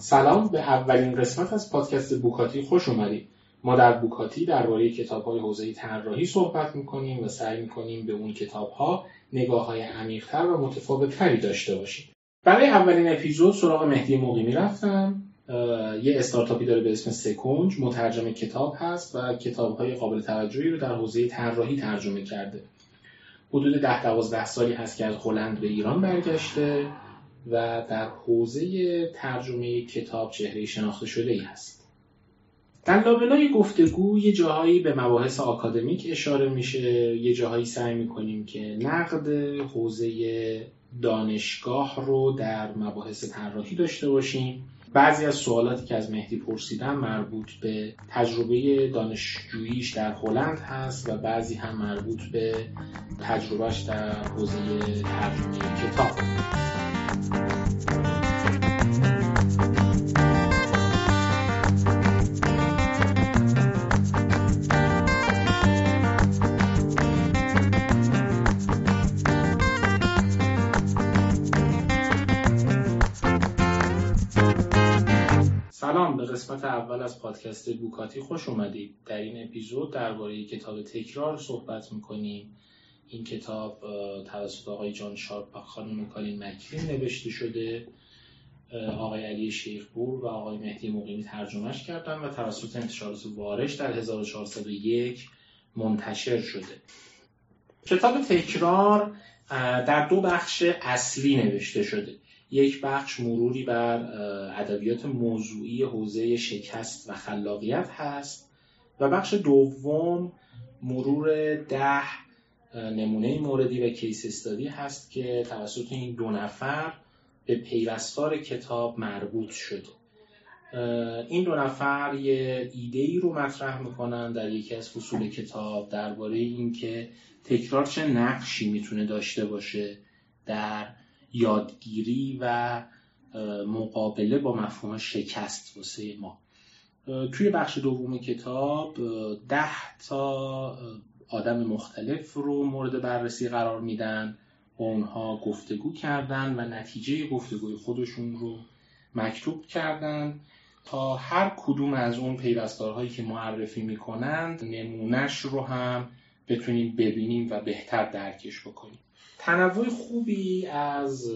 سلام به اولین قسمت از پادکست بوکاتی خوش اومدید. ما در بوکاتی درباره کتاب های حوزه طراحی صحبت می‌کنیم و سعی می‌کنیم به اون کتاب ها نگاه و متفاوتتری داشته باشیم. برای اولین اپیزود سراغ مهدی مقیمی رفتم. یه استارتاپی داره به اسم سکنج مترجم کتاب هست و کتاب های قابل توجهی رو در حوزه طراحی ترجمه کرده. حدود ده دوازده سالی هست که از هلند به ایران برگشته و در حوزه ترجمه کتاب چهره شناخته شده ای هست. در لابلای گفتگو یه جاهایی به مباحث آکادمیک اشاره میشه. یه جاهایی سعی می‌کنیم که نقد حوزه دانشگاه رو در مباحث طراحی داشته باشیم. بعضی از سوالاتی که از مهدی پرسیدم مربوط به تجربه دانشجوییش در هلند هست و بعضی هم مربوط به تجربهش در حوزه ترجمه کتاب. قسمت اول از پادکست بوکاتی خوش اومدید. در این اپیزود درباره کتاب تکرار صحبت می‌کنیم. این کتاب توسط آقای جان شارپ و خانم کالین مکرین نوشته شده. آقای علی شیخپور و آقای مهدی مقیمی ترجمهش کردن و توسط انتشارات وارش در 1401 منتشر شده. کتاب تکرار در دو بخش اصلی نوشته شده. یک بخش مروری بر ادبیات موضوعی حوزه شکست و خلاقیت هست و بخش دوم مرور ده نمونه موردی و کیس استادی هست که توسط این دو نفر به پیوستار کتاب مربوط شده. این دو نفر یه ایده ای رو مطرح می‌کنن در یکی از فصول کتاب درباره اینکه تکرار چه نقشی می‌تونه داشته باشه در یادگیری و مقابله با مفهوم شکست واسه ما. توی بخش دوم کتاب ده تا آدم مختلف رو مورد بررسی قرار میدن با اونها گفتگو کردن و نتیجه گفتگوی خودشون رو مکتوب کردن تا هر کدوم از اون پیوستارهایی که معرفی می‌کنند نمونهش رو هم بتونیم ببینیم و بهتر درکش بکنیم. تنوع خوبی از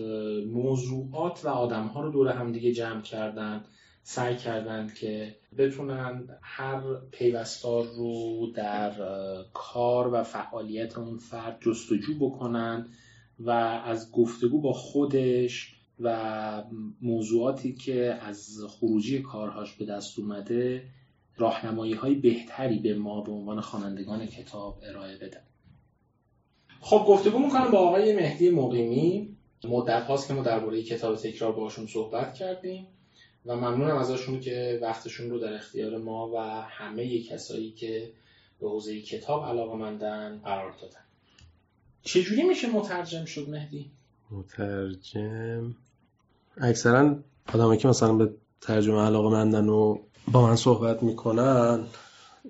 موضوعات و آدمها رو دور هم دیگه جمع کردن سعی کردند که بتونن هر پیوستار رو در کار و فعالیت اون فرد جستجو بکنن و از گفتگو با خودش و موضوعاتی که از خروجی کارهاش به دست اومده راهنمایی های بهتری به ما به عنوان خوانندگان کتاب ارائه بدن. خب گفتگو می‌کنم با آقای مهدی مقیمی. مدت هاست که ما درباره کتاب تکرار باشون صحبت کردیم و ممنونم ازشون که وقتشون رو در اختیار ما و همه کسایی که به حوزه کتاب علاقه مندن قرار دادن. چجوری میشه مترجم شد مهدی؟ مترجم؟ اکثرا آدمایی که مثلا به ترجمه علاقه مندن و با من صحبت می‌کنن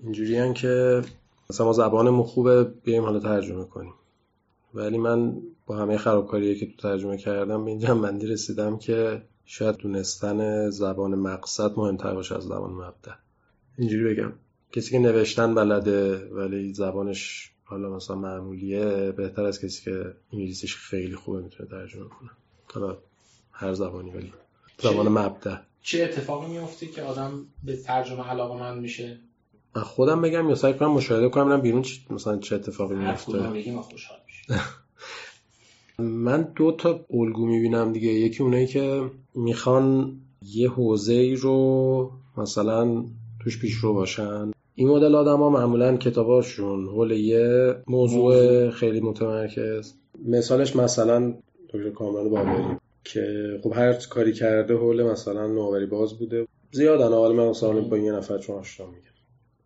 اینجوری که مثلا ما زبانمون خوبه بیایم حالا ترجمه کنیم. ولی من با همه خرابکاریه که تو ترجمه کردم به این جنبندی رسیدم که شاید دونستن زبان مقصد مهمتر باشه از زبان مبدع اینجوری بگم. کسی که نوشتن بلده ولی زبانش حالا مثلا معمولیه بهتر از کسی که انگلیسیش خیلی خوبه می‌تونه ترجمه کنه. حالا هر زبانی ولی. زبان مبدع چه اتفاقی میفته که آدم به ترجمه علاقه من میشه؟ من خودم بگم یا سعی کنم مشاهده کنم بیرون مثلا چه اتفاقی میفته خوشحال من دو تا الگو می‌بینم دیگه. یکی اونایی که می‌خوان یه حوزه ای رو مثلا توش پیشرو باشن. این مدل آدم ها معمولا کتاباشون حول یه موضوع خیلی متمرکز. مثالش مثلا دکتر کامران بابری که خب هر کاری کرده حول مثلا نوآوری باز بوده. زیادن. حالا من مثلا با یه نفر چون آشنا میگم.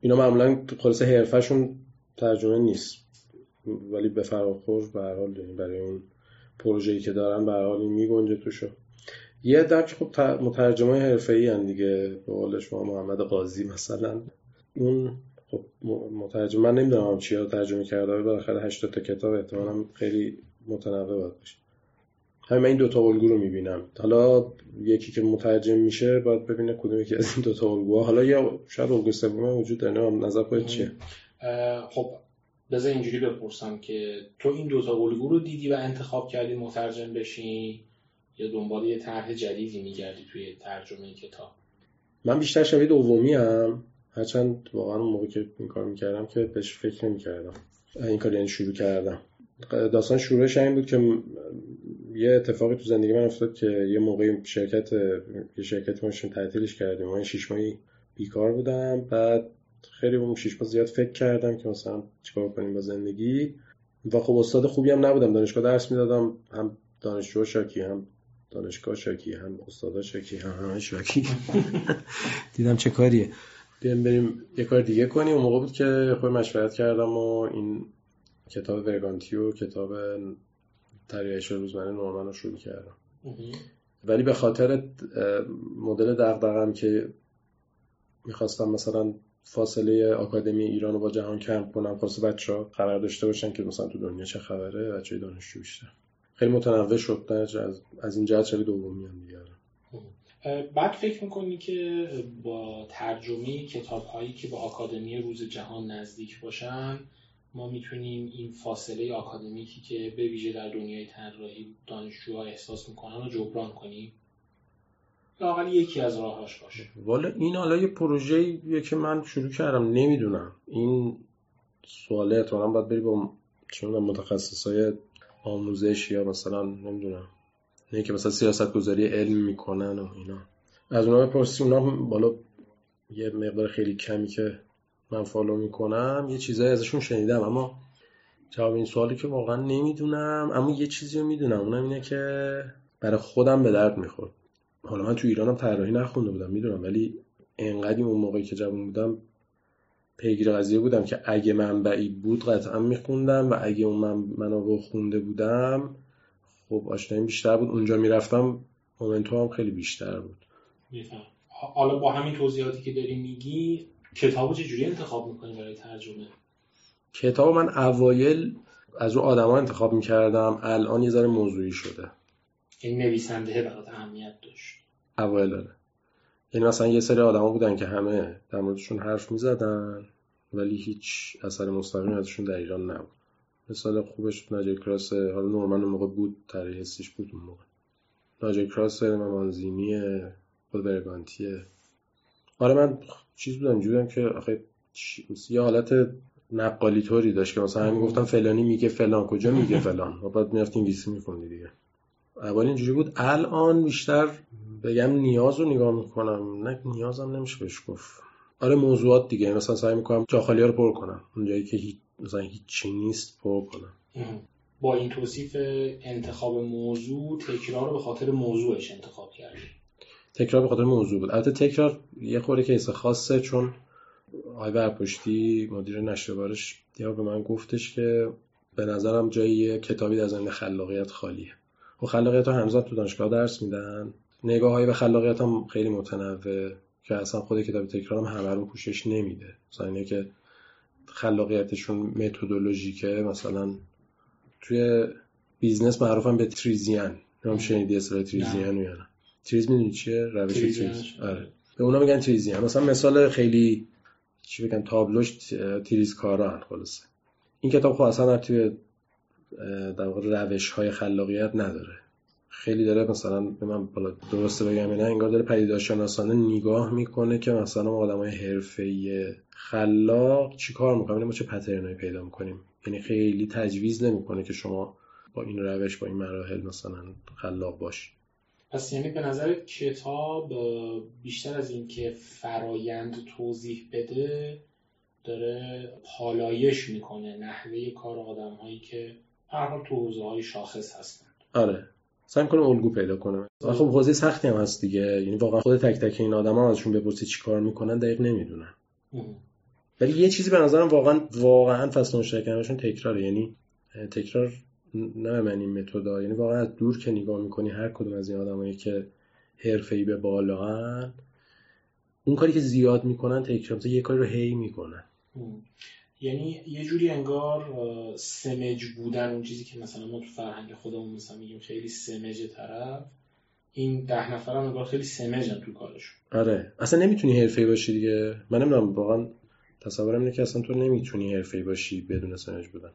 اینا معمولا خلاص حرفشون ترجمه نیست. ولی به فراخور به حال برای اون پروژه‌ای که دارن به حال این میگنجه توشو. یه درک خب مترجمای حرفه‌ای ان دیگه. به قول شما محمد قاضی مثلا. اون خب مترجم من نمی‌دونم چیا ترجمه کرده ولی بالاخره 80 تا کتاب احتمالاً خیلی متنوع باید باشه. همین این دوتا الگو رو می‌بینم. حالا یکی که مترجم میشه باید ببینه کدوم یکی از این دوتا الگوها. حالا یا شاید الگو سوم وجود داره نظر خودت چیه؟ خب بذار اینجوری بپرسم که تو این دوتا الگو رو دیدی و انتخاب کردی مترجم بشی یا دنبال یه طرح جدیدی میگردی توی ترجمه کتاب؟ من بیشتر شبیه دومی هم هرچند واقعا موقع که این کار می‌کردم که بهش فکر نمی‌کردم. این کار یعنی شروع کردم. داستان شروعش این بود که یه اتفاقی تو زندگی من افتاد که یه موقعی شرکت یه شرکت ماشین تعطیلش کردیم. من شش ماهی بیکار بودم. بعد خیلی اون شش ماه زیاد فکر کردم که مثلا چیکار کنیم با زندگی. و خب استاد خوبی هم نبودم. دانشگاه درس می‌دادم. هم دانشجو شاکی هم دانشگاه شاکی هم استادا شاکی هم همه شاکی دیدم چه کاریه. بیایم بریم یه کار دیگه کنیم. اون موقع بود که خود مشورت کردم و این کتاب ورگانتیو کتاب تریعش روزمره نورمن رو شروع کردم. ولی به خاطر مدل دغدغم که می‌خواستم مثلا فاصله آکادمی ایران رو با جهان کم کنم خاص بچه ها خبر داشته باشن که مثلا تو دنیا چه خبره بچه دانشجو بیشتر. خیلی متنوع شد از, از این جهت شبیه دومی هم دیگه. بعد فکر می‌کنی که با ترجمه کتاب هایی که به آکادمی روز جهان نزدیک باشن ما می‌تونیم این فاصله آکادمیکی که به ویژه در دنیای طراحی دانشجوها احساس می‌کنن رو جبران کنیم؟ لاقل یکی از راهاش باشه. والا این حالا یه پروژه که من شروع کردم نمی‌دونم. این سواله اتفاقا باید بری با چون متخصص های آموزش یا مثلا نمی‌دونم. نه که مثلا سیاست گذاری علم می‌کنن و اینا. از اونا بپرسی اونا بالا یه مقدار خیلی کمی که من فالو می‌کنم یه چیزایی ازشون شنیدم. اما جواب این سوالی که واقعا نمی‌دونم اما یه چیزی رو می‌دونم. اونم اینه که برای خودم به درد می‌خورد حالا من تو ایرانم طراحی نخونده بودم می‌دونم ولی انقدی اون موقعی که جوان بودم پیگیر قضیه بودم که اگه منبعی بود قطعا میخوندم و اگه اون من منابع خونده بودم خب آشنایی بیشتر بود. اونجا می‌رفتم مومنتو هم خیلی بیشتر بود. میفهم. حالا با همین توضیحاتی که داری میگی کتابو چجوری انتخاب می‌کنی برای ترجمه؟ کتاب من اوایل از رو آدما انتخاب می‌کردم الان یه ذره موضوعی شده. این نویسنده برات اهمیت داشت. اوایل داره. یعنی مثلا یه سری آدما بودن که همه در موردشون حرف می‌زدن ولی هیچ اثر مستقیم ازشون در ایران نبود. مثال خوبش ناجی کراس حالا نورمن موقع بود تاریخ حسیش بود اون موقع. ناجی کراس ممانزینی خود برگانتیه آره من چیز بودم جودم که آخه یه حالت نقالی طوری داشت که مثلا همین گفتم فلانی میگه فلان کجا میگه فلان؟ و بعد می‌رفت انگلیسی میخوندی دیگه. اول اینجوری بود. الان بیشتر بگم نیاز رو نگاه می‌کنم. نه نیازم نمیشه بهش گفت. آره موضوعات دیگه. مثلا سعی می‌کنم جا خالی رو پر کنم. اونجایی که هیچ مثلا هیچی نیست پر کنم. با این توصیف انتخاب موضوع تکرار رو به خاطر موضوعش انتخاب کردی. تکرار به خاطر موضوع بود. البته تکرار یه خوری کیس خاصه چون آقای برپشتی مدیر نشریه یا به من گفتش که به نظرم جایی کتابی در زمین خلاقیت خالیه. و خلاقیت ها همزاد تو دانشگاه درس میدن. نگاه های به خلاقیت هم خیلی متنوع که اصلا خود کتاب تکرار هم همه رو پوشش نمیده. مثلا اینه که خلاقیتشون متدولوژیکه مثلا توی business معروفم به تریزیان هم شنیدی اصلا تریزیان یا نه. تریز می‌دونی چیه؟ روش تریز. آره. به اونا میگن تریزیان مثلا مثال خیلی چی بگن تابلوش تریز کاران خلاصه. این کتاب خب اصلا توی در واقع روش های خلاقیت نداره. خیلی داره مثلا به من درسته بگم نه انگار داره پدیدارشناسانه نگاه می‌کنه که مثلا آدم های حرفه‌ای خلاق چیکار می‌کنن ما چه pattern ایی پیدا می‌کنیم؟ یعنی خیلی تجویز نمی‌کنه که شما با این روش با این مراحل مثلا خلاق باشی. پس یعنی به نظر کتاب بیشتر از اینکه فرایند توضیح بده داره پالایش می‌کنه نحوه کار آدم هایی که هر تو حوزه های شاخص هستن. آره. سعی کنه الگو پیدا کنه خب حوزه سختی هم هست دیگه. یعنی واقعا خود تک تک این آدم ها ازشون بپرسی چی کار می‌کنن دقیق نمی‌دونن. ولی یه چیزی به نظرم واقعا واقعا فصل مشترکانشون تکراره. یعنی تکرار نه من این متدا یعنی واقعا از دور که نگاه می‌کنی هر کدوم از این آدمایی که حرفه‌ای به بالا اون کاری که زیاد می‌کنن تکرار یه کاری رو هی می‌کنن. یعنی یه جوری انگار سمج بودن اون چیزی که مثلا ما تو فرهنگ خودمون مثلا میگیم خیلی سمج طرف این ده نفر هم انگار خیلی سمجن تو کارشون. آره. اصلا نمی‌تونی حرفه‌ای باشی دیگه. من نمی‌دونم واقعا تصورم اینه که اصلا تو نمی‌تونی حرفه‌ای باشی بدون سمج بودن.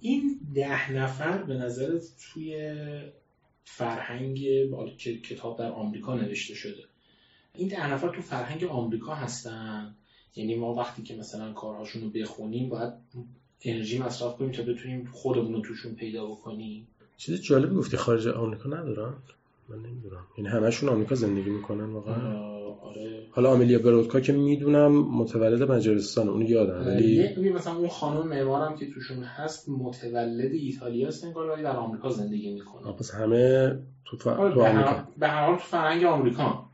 این ده نفر به نظرت توی فرهنگ که کتاب در آمریکا نوشته شده. این ده نفر تو فرهنگ آمریکا هستن؟ یعنی ما وقتی که مثلا کارهاشون رو بخونیم باید انرژی مصرف کنیم تا بتونیم خودمون رو توشون پیدا بکنیم. چیز جالبی گفتی خارج آمریکا ندارن؟ من نمی‌دونم. یعنی همشون آمریکا زندگی می‌کنن واقعا؟ آره. حالا آملیا برودکا که می‌دونم متولد مجارستان اونو یادم. ولی مثلا اون خانم معمارم که توشون هست متولد ایتالیا است انگار ولی در آمریکا زندگی می‌کنه. پس همه تو, ف... تو آمریکا. به هر حال تو فرهنگ آمریکا.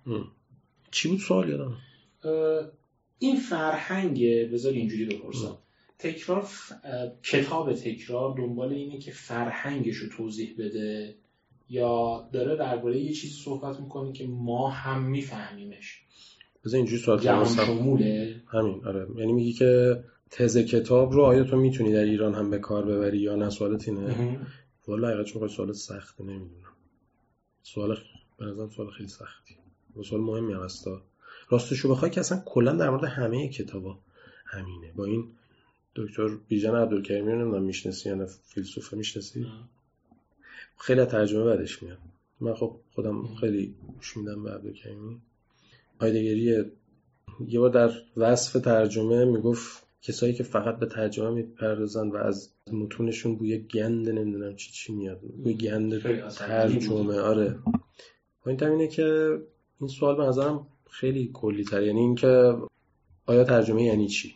چی بود سوال یادم؟ این فرهنگ بذار اینجوری بپرسم. تکرار ف... کتاب تکرار دنبال اینه که فرهنگش رو توضیح بده یا داره درباره یه چیزی صحبت می‌کنه که ما هم میفهمیمش. بذار اینجوری سوال جهان شموله. همین آره. یعنی میگی که تز کتاب رو آیا تو می‌تونی در ایران هم به کار ببری یا نه؟ سوالت اینه؟ والا حقیقتش می‌خوای سوال سخته نمی‌دونم. سوال به نظرم سوال خیلی سختی. و سوال مهمی هم هستا راستشو بخوای که اصلا کلا در مورد همه کتابا همینه. با این دکتر بیژن عبدالکریمی رو نمی‌دونم می‌شناسی یا نه فیلسوفه می‌شناسی؟ خیلی ترجمه بعدش میاد. من خب خودم خیلی گوش میدم به عبدالکریمی. هایدگری یه بار در وصف ترجمه می‌گفت کسایی که فقط به ترجمه می‌پردازن و از متونشون بوی گند نمی‌دونم چی چی میاد. بوی گند ترجمه آره. point اینه که این سوال به نظرم خیلی کلی تر یعنی اینکه آیا ترجمه یعنی چی؟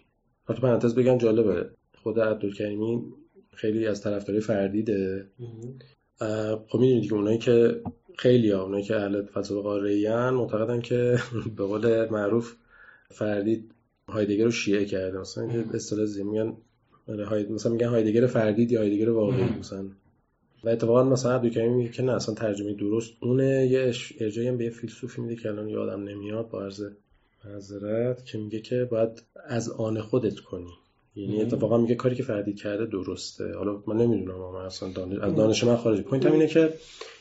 حتی پرانتز بگم جالبه. خود عبدالکریمی خیلی از طرفداری فردیده. خب می‌دونید که اونایی که خیلی ها اونایی که اهل فلسفه قاره معتقدن که به قول معروف فردید هایدگر رو شیعه کرده. مثلا اصطلاح میگن مثلا میگن هایدگر فردید یا هایدگر واقعی مثلا. و اتفاقا مثلا عبدالکریم میگه که نه اصلا ترجمه درست اونه. یه ارجایی هم به یه فیلسوفی میده که الان یادم نمیاد با عرض معذرت که میگه که باید از آن خودت کنی. یعنی اتفاقا میگه کاری که فردی کرده درسته. حالا من نمی‌دونم اما اصلا دانش... از دانش من خارجی. پوینت اینه که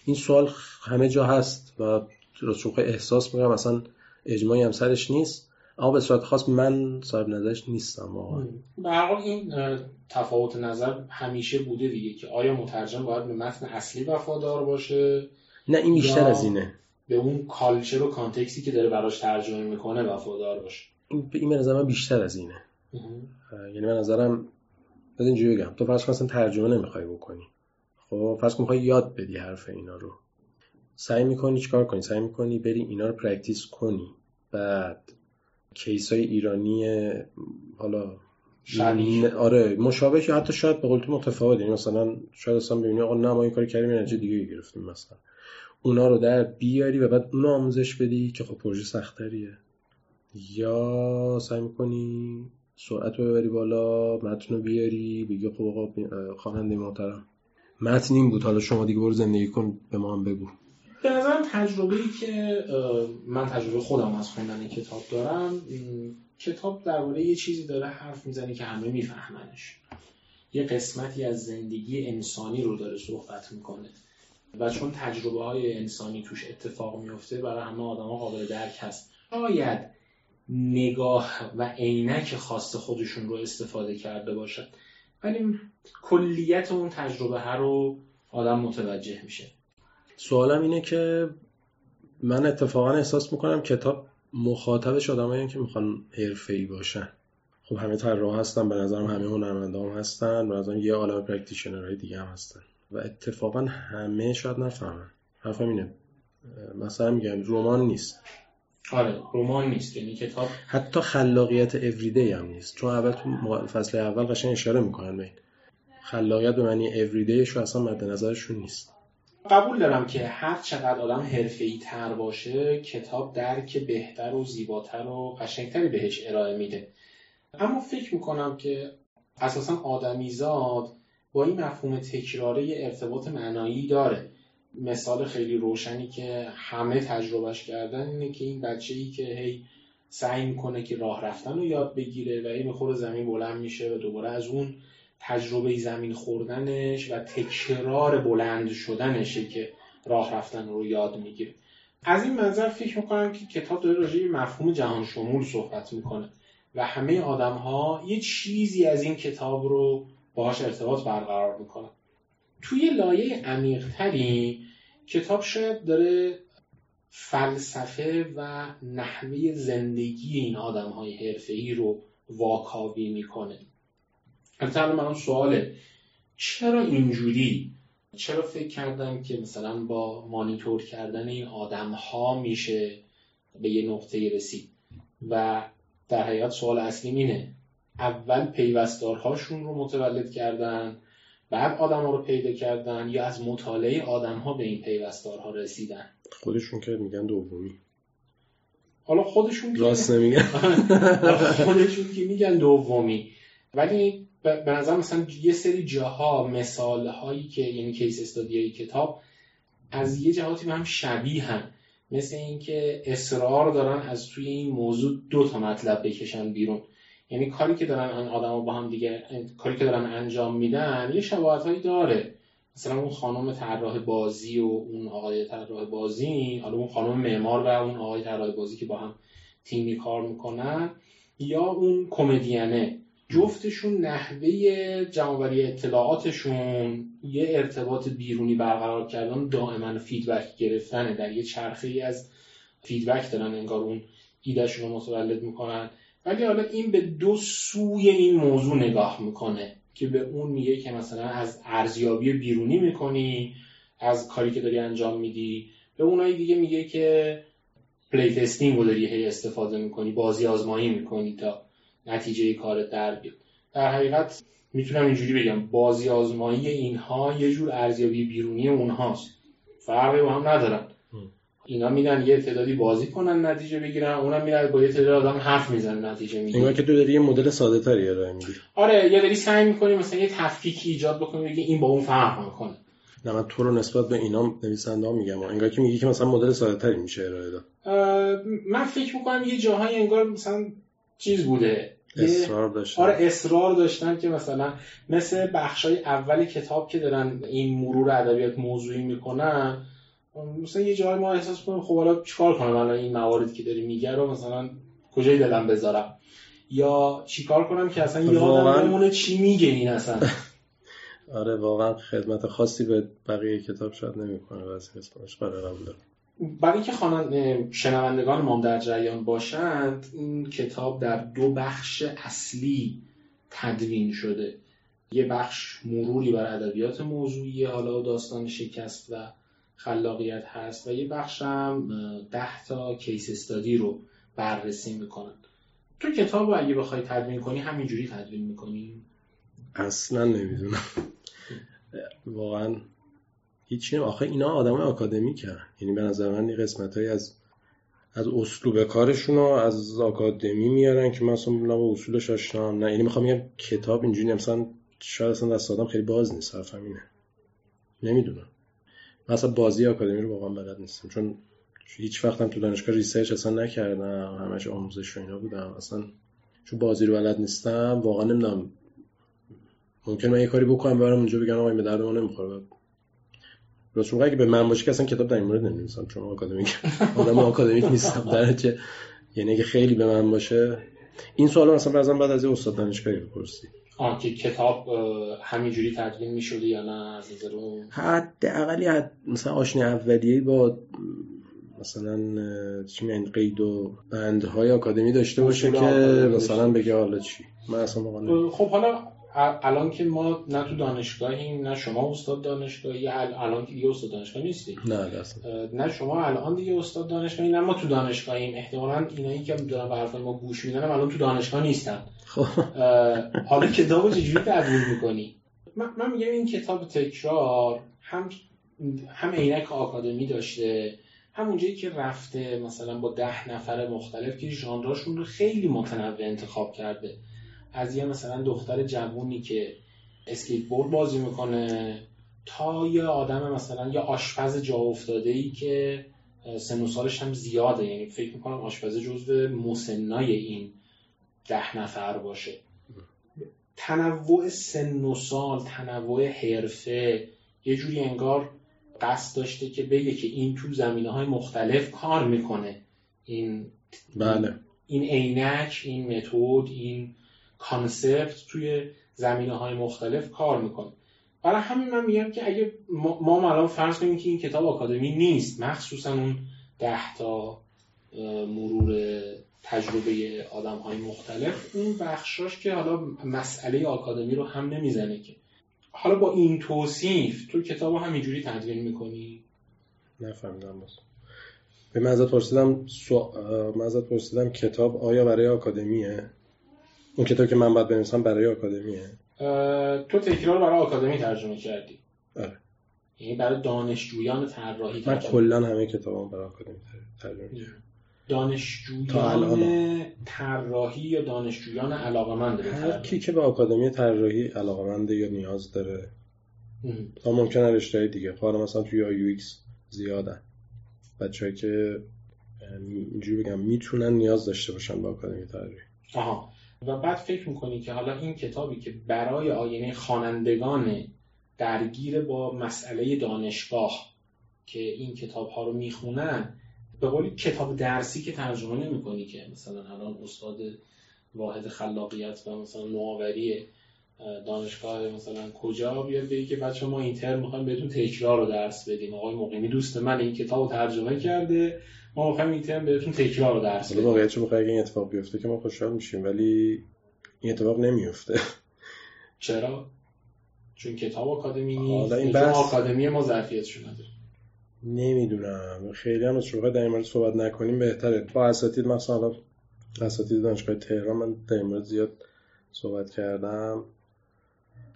این سوال همه جا هست و راستش احساس می‌کنم اصلا اجماعی هم سرش نیست. اما به صورت خاص من صاحب نظرش نیستم واقعا. به این تفاوت نظر همیشه بوده دیگه که آیا مترجم باید به متن اصلی وفادار باشه؟ نه این بیشتر از اینه. به اون culture و context ی که داره براش ترجمه می‌کنه وفادار باشه؟ این به نظر من بیشتر از اینه. یعنی من نظرم بذار اینجوری بگم تو فرض کن ترجمه نمی‌خوای بکنی. خب فرض کن می‌خوای یاد بدی حرف اینا رو. سعی می‌کنی چیکار کنی؟ سعی می‌کنی بری اینا رو practice کنی. بعد کیس های ایرانی حالا شبیه. آره مشابه یا حتی شاید به قول متفاوت یعنی مثلا شاید اصلا ببینی آقا نه ما این کار کردیم نتیجه دیگه گرفتیم مثلا. اونا رو در بیاری و بعد اونو آموزش بدی که خب پروژه سختریه یا سعی می‌کنی سرعت رو ببری بالا متن رو بیاری بگی خب آقا خواننده محترم. متن این بود. حالا شما دیگه برو زندگی کن به ما هم بگو. به نظرم تجربه ای که من تجربه خودم از خوندن کتاب دارم کتاب درباره یه چیزی داره حرف می‌زنه که همه میفهمنش. یه قسمتی از زندگی انسانی رو داره صحبت می‌کنه. و چون تجربه های انسانی توش اتفاق میفته برای همه آدم ها قابل درک هست. شاید نگاه و عینک خاص خودشون رو استفاده کرده باشد ولی کلیت اون تجربه ها رو آدم متوجه میشه. سوالم اینه که من اتفاقا احساس می‌کنم کتاب مخاطبش آدمایی که می‌خوان حرفه‌ای باشن. خب همه طراح هستن به نظرم همه هنرمنده هم هستن به نظرم یه عالم practitioner های دیگه هم هستن. و اتفاقا همه شاید نفهمن. حرفم اینه. مثلا میگم رمان نیست. آره رمان نیست. یعنی کتاب حتی خلاقیت everyday هم نیست. چون اول تو فصل اول قشنگ اشاره می‌کنن به این. خلاقیت به معنی اوریدیش اصلا مد نظرشون نیست. قبول دارم که هر چقدر آدم حرفه‌ای تر باشه کتاب درک بهتر و زیباتر و قشنگتری بهش ارائه میده. اما فکر می‌کنم که اساسا آدمیزاد با این مفهوم تکراره ارتباط معنایی داره. مثال خیلی روشنی که همه تجربهش کردن اینه که این بچه ای که هی سعی می‌کنه که راه رفتن رو یاد بگیره و این می‌خوره زمین بلند میشه و دوباره از اون تجربه زمین خوردنش و تکرار بلند شدنشه که راه رفتن رو یاد می‌گیره. از این منظر فکر می‌کنم که کتاب داره راجع به مفهوم جهان شمول صحبت می‌کنه و همه آدم ها یه چیزی از این کتاب رو باهاش ارتباط برقرار می‌کنن. توی لایه عمیقتری کتاب شاید داره فلسفه و نحوه زندگی این آدم های حرفه‌ای رو واکاوی می‌کنه. البته من سواله. چرا اینجوری؟ چرا فکر کردم که مثلا با مانیتور کردن این آدم ها میشه به یه نقطه رسید؟ و در حقیقت سوال اصلی اینه. اول پیوستارهاشون رو متولد کردن بعد آدم ها رو پیدا کردن یا از مطالعه آدم ها به این پیوستارها رسیدن؟ خودشون که میگن دومی. حالا خودشون راست نمیگن. خودشون که میگن دومی. ولی به نظر مثلا یه سری جاها مثال هایی که یعنی کیس استادی کتاب از یه جهاتی به هم شبیه هم مثل اینکه اصرار دارن از توی این موضوع دو تا مطلب بکشن بیرون. یعنی کاری که دارن آن آدم با هم دیگه کاری که دارن انجام میدن یه شباهت هایی داره. مثلا اون خانم طراح بازی و اون آقای طراح بازی حالا اون خانم معمار و اون آقای طراح بازی که با هم تیمی کار می‌کنن یا اون کمدینه جفتشون نحوه جمع‌آوری اطلاعاتشون یه ارتباط بیرونی برقرار کردن دائما feedback گرفتنه. در یه چرخه ای از feedback دارن انگار اون ایدهشون رو متولد می‌کنن. ولی حالا این به دو سوی این موضوع نگاه می‌کنه که به اون میگه که مثلا از ارزیابی بیرونی می‌کنی از کاری که داری انجام میدی. به اونایی دیگه میگه که play testing رو داری هی استفاده می‌کنی بازی آزمایی می‌کنی تا نتیجه کارت در بیاد. در حقیقت می‌تونم اینجوری بگم بازی آزمایی اینها یه جور ارزیابی بیرونی اونهاست. فرقی با هم ندارن. اینا میدن یه تعدادی بازی کنن نتیجه بگیرن اونم میرن با یه تعداد آدم حرف می‌زنن نتیجه می‌گیرن. که تو داری یه مدل ساده تری ارائه میدی. آره یا داری سعی می‌کنی مثلا یه تفکیکی ایجاد بکنی بگی این با اون فرق می‌کنه نه من تو رو نسبت به اینا نویسنده ها میگم. انگار که میگی که مثلا مدل ساده تری میشه ارائه داد. من فکر می‌کنم یه جاهایی انگار مثلا چیز بوده. اصرار داشتن. آره اصرار داشتن که مثلا مثل بخشای اول کتاب که دارن این مرور ادبیات موضوعی می‌کنن مثلا یه جای ما احساس کنیم خب حالا چیکار کنم الان این مواردی که داری میگه رو مثلا کجای دلم بذارم؟ یا چیکار کنم که اصلا یادم واقعا... نمونه چی میگه این اصلا؟ آره واقعا خدمت خاصی به بقیه کتاب شاید نمی‌کنه واسه اسمش برای قبول دارم. برای اینکه خوانند شنوندگان ما در جریان باشند این کتاب در دو بخش اصلی تدوین شده. یه بخش مروری بر ادبیات موضوعی حالا داستان شکست و خلاقیت هست و یه بخش هم ده تا کیس استادی رو بررسی می‌کنن. تو کتاب رو اگه بخوای تدوین کنی همینجوری تدوین می‌کنی؟ اصلا نمی‌دونم. واقعا هیچی آخه اینا آدم آکادمی کرد یعنی به نظر من قسمت های از از اسلوب کارشون رو از آکادمی میارن که من اصلا با اصولش آشنام نه یعنی می‌خوام بگم کتاب اینجوری مثلا شاید اصلا دست آدم خیلی باز نیست. حرفم اینه. نمی‌دونم. من اصلا بازی آکادمی رو واقعا بلد نیستم. چون هیچ وقتم تو دانشگاه ریسرچ اصلا نکردم. همش آموزش و اینا بودم. اصلا چون بازی رو بلد نیستم واقعا نمی‌دونم. ممکن من یه کاری بکنم برام اونجا بگم آقا به درد ما نمی‌خوره. راست اگه به من باشه که اصلا کتاب در این مورد نمی‌نویسم چون آکادمیک آدم آکادمیک نیستم. درجه یعنی اگه خیلی به من باشه این سوال مثلا بعضا بعد از یه استاد دانشگاهی بپرسی. آه که کتاب همینجوری تدوین می‌شده یا نه؟ از نظر حداقل حد مثلا آشنای اولیه با مثلا چی میگن قید و بندهای آکادمی داشته باشه که مثلا بگه حالا چی؟ من اصلا خب حالا الان که ما نه تو دانشگاهیم نه شما استاد دانشگاهی الان که دیگه استاد دانشگاه نیستی نه نه شما الان دیگه استاد دانشگاهی نه ما تو دانشگاهیم. احتمالاً اینایی که دارن به حرفای ما گوش میدن الان تو دانشگاه نیستن. خب. حالا کتابو چجوری تدوین می‌کنی؟ من, من میگم این کتاب تکرار هم هم عینک آکادمی داشته همونجایی که رفته مثلا با ده نفر مختلف که ژانراشون رو خیلی متنوع انتخاب کرده. از یه مثلا دختر جوونی که اسکیت بورد بازی می‌کنه تا یه آدم مثلا یه آشپز جا افتاده ای که سن و سالش هم زیاده. یعنی فکر می‌کنم آشپزه جزو مسنای این ده نفر باشه. تنوع سن و سال تنوع حرفه یه جوری انگار قصد داشته که بگه که این تو زمینه های مختلف کار می‌کنه. این بله. این عینک این متد این کانسپت توی زمینه های مختلف کار می‌کنه. برای همین من میگم که اگه ما, الان فرض کنیم که این کتاب آکادمی نیست مخصوصا اون ده تا مرور تجربه آدم های مختلف اون بخشاش که حالا مسئله آکادمی رو هم نمی‌زنه که. حالا با این توصیف تو کتاب همینجوری تدوین می‌کنی؟ نفهمیدم باز. به من ازت پرسیدم سو... پرسیدم کتاب آیا برای آکادمیه؟ اون کتاب که من باید بنویسم برای آکادمیه؟ تو تکرار برای آکادمی ترجمه کردی. آره. یعنی برای دانشجویان طراحی من کلا همه کتابام برای آکادمی ترجمه کردم. دانشجویان طراحی یا دانشجویان علاقمند به هر کی که به آکادمی طراحی علاقمند یا نیاز داره. تا ممکنه رشته دیگه. حالا مثلا توی UX زیادن. بچه‌ای که اینجوری بگم می‌تونن نیاز داشته باشن به آکادمی طراحی. آها. و بعد فکر می‌کنی که حالا این کتابی که برای آینه خوانندگان درگیر با مسئله دانشگاه که این کتاب ها رو می‌خونن به قولی کتاب درسی که ترجمه نمی‌کنی که مثلا الان استاد واحد خلاقیت و مثلا نوآوری دانشگاه مثلا کجا بیاد بگی که بچه ما اینتر می‌خوایم بهتون تکرار رو درس بدیم. آقای مقیمی دوست من این کتاب رو ترجمه کرده. ما می‌خوایم اینتر بهتون تکرار درس بدیم. واقعیت رو این اتفاق بیفته که ما خوشحال میشیم ولی این اتفاق نمیفته چرا؟ چون کتاب آکادمی نیست. این بس... آکادمی ما ظرفیتشو نداره؟ نمی‌دونم. خیلی هم از در این مورد صحبت نکنیم بهتره. با اساتید مثلا اساتید دانشگاه تهران من در این مورد زیاد صحبت کردم.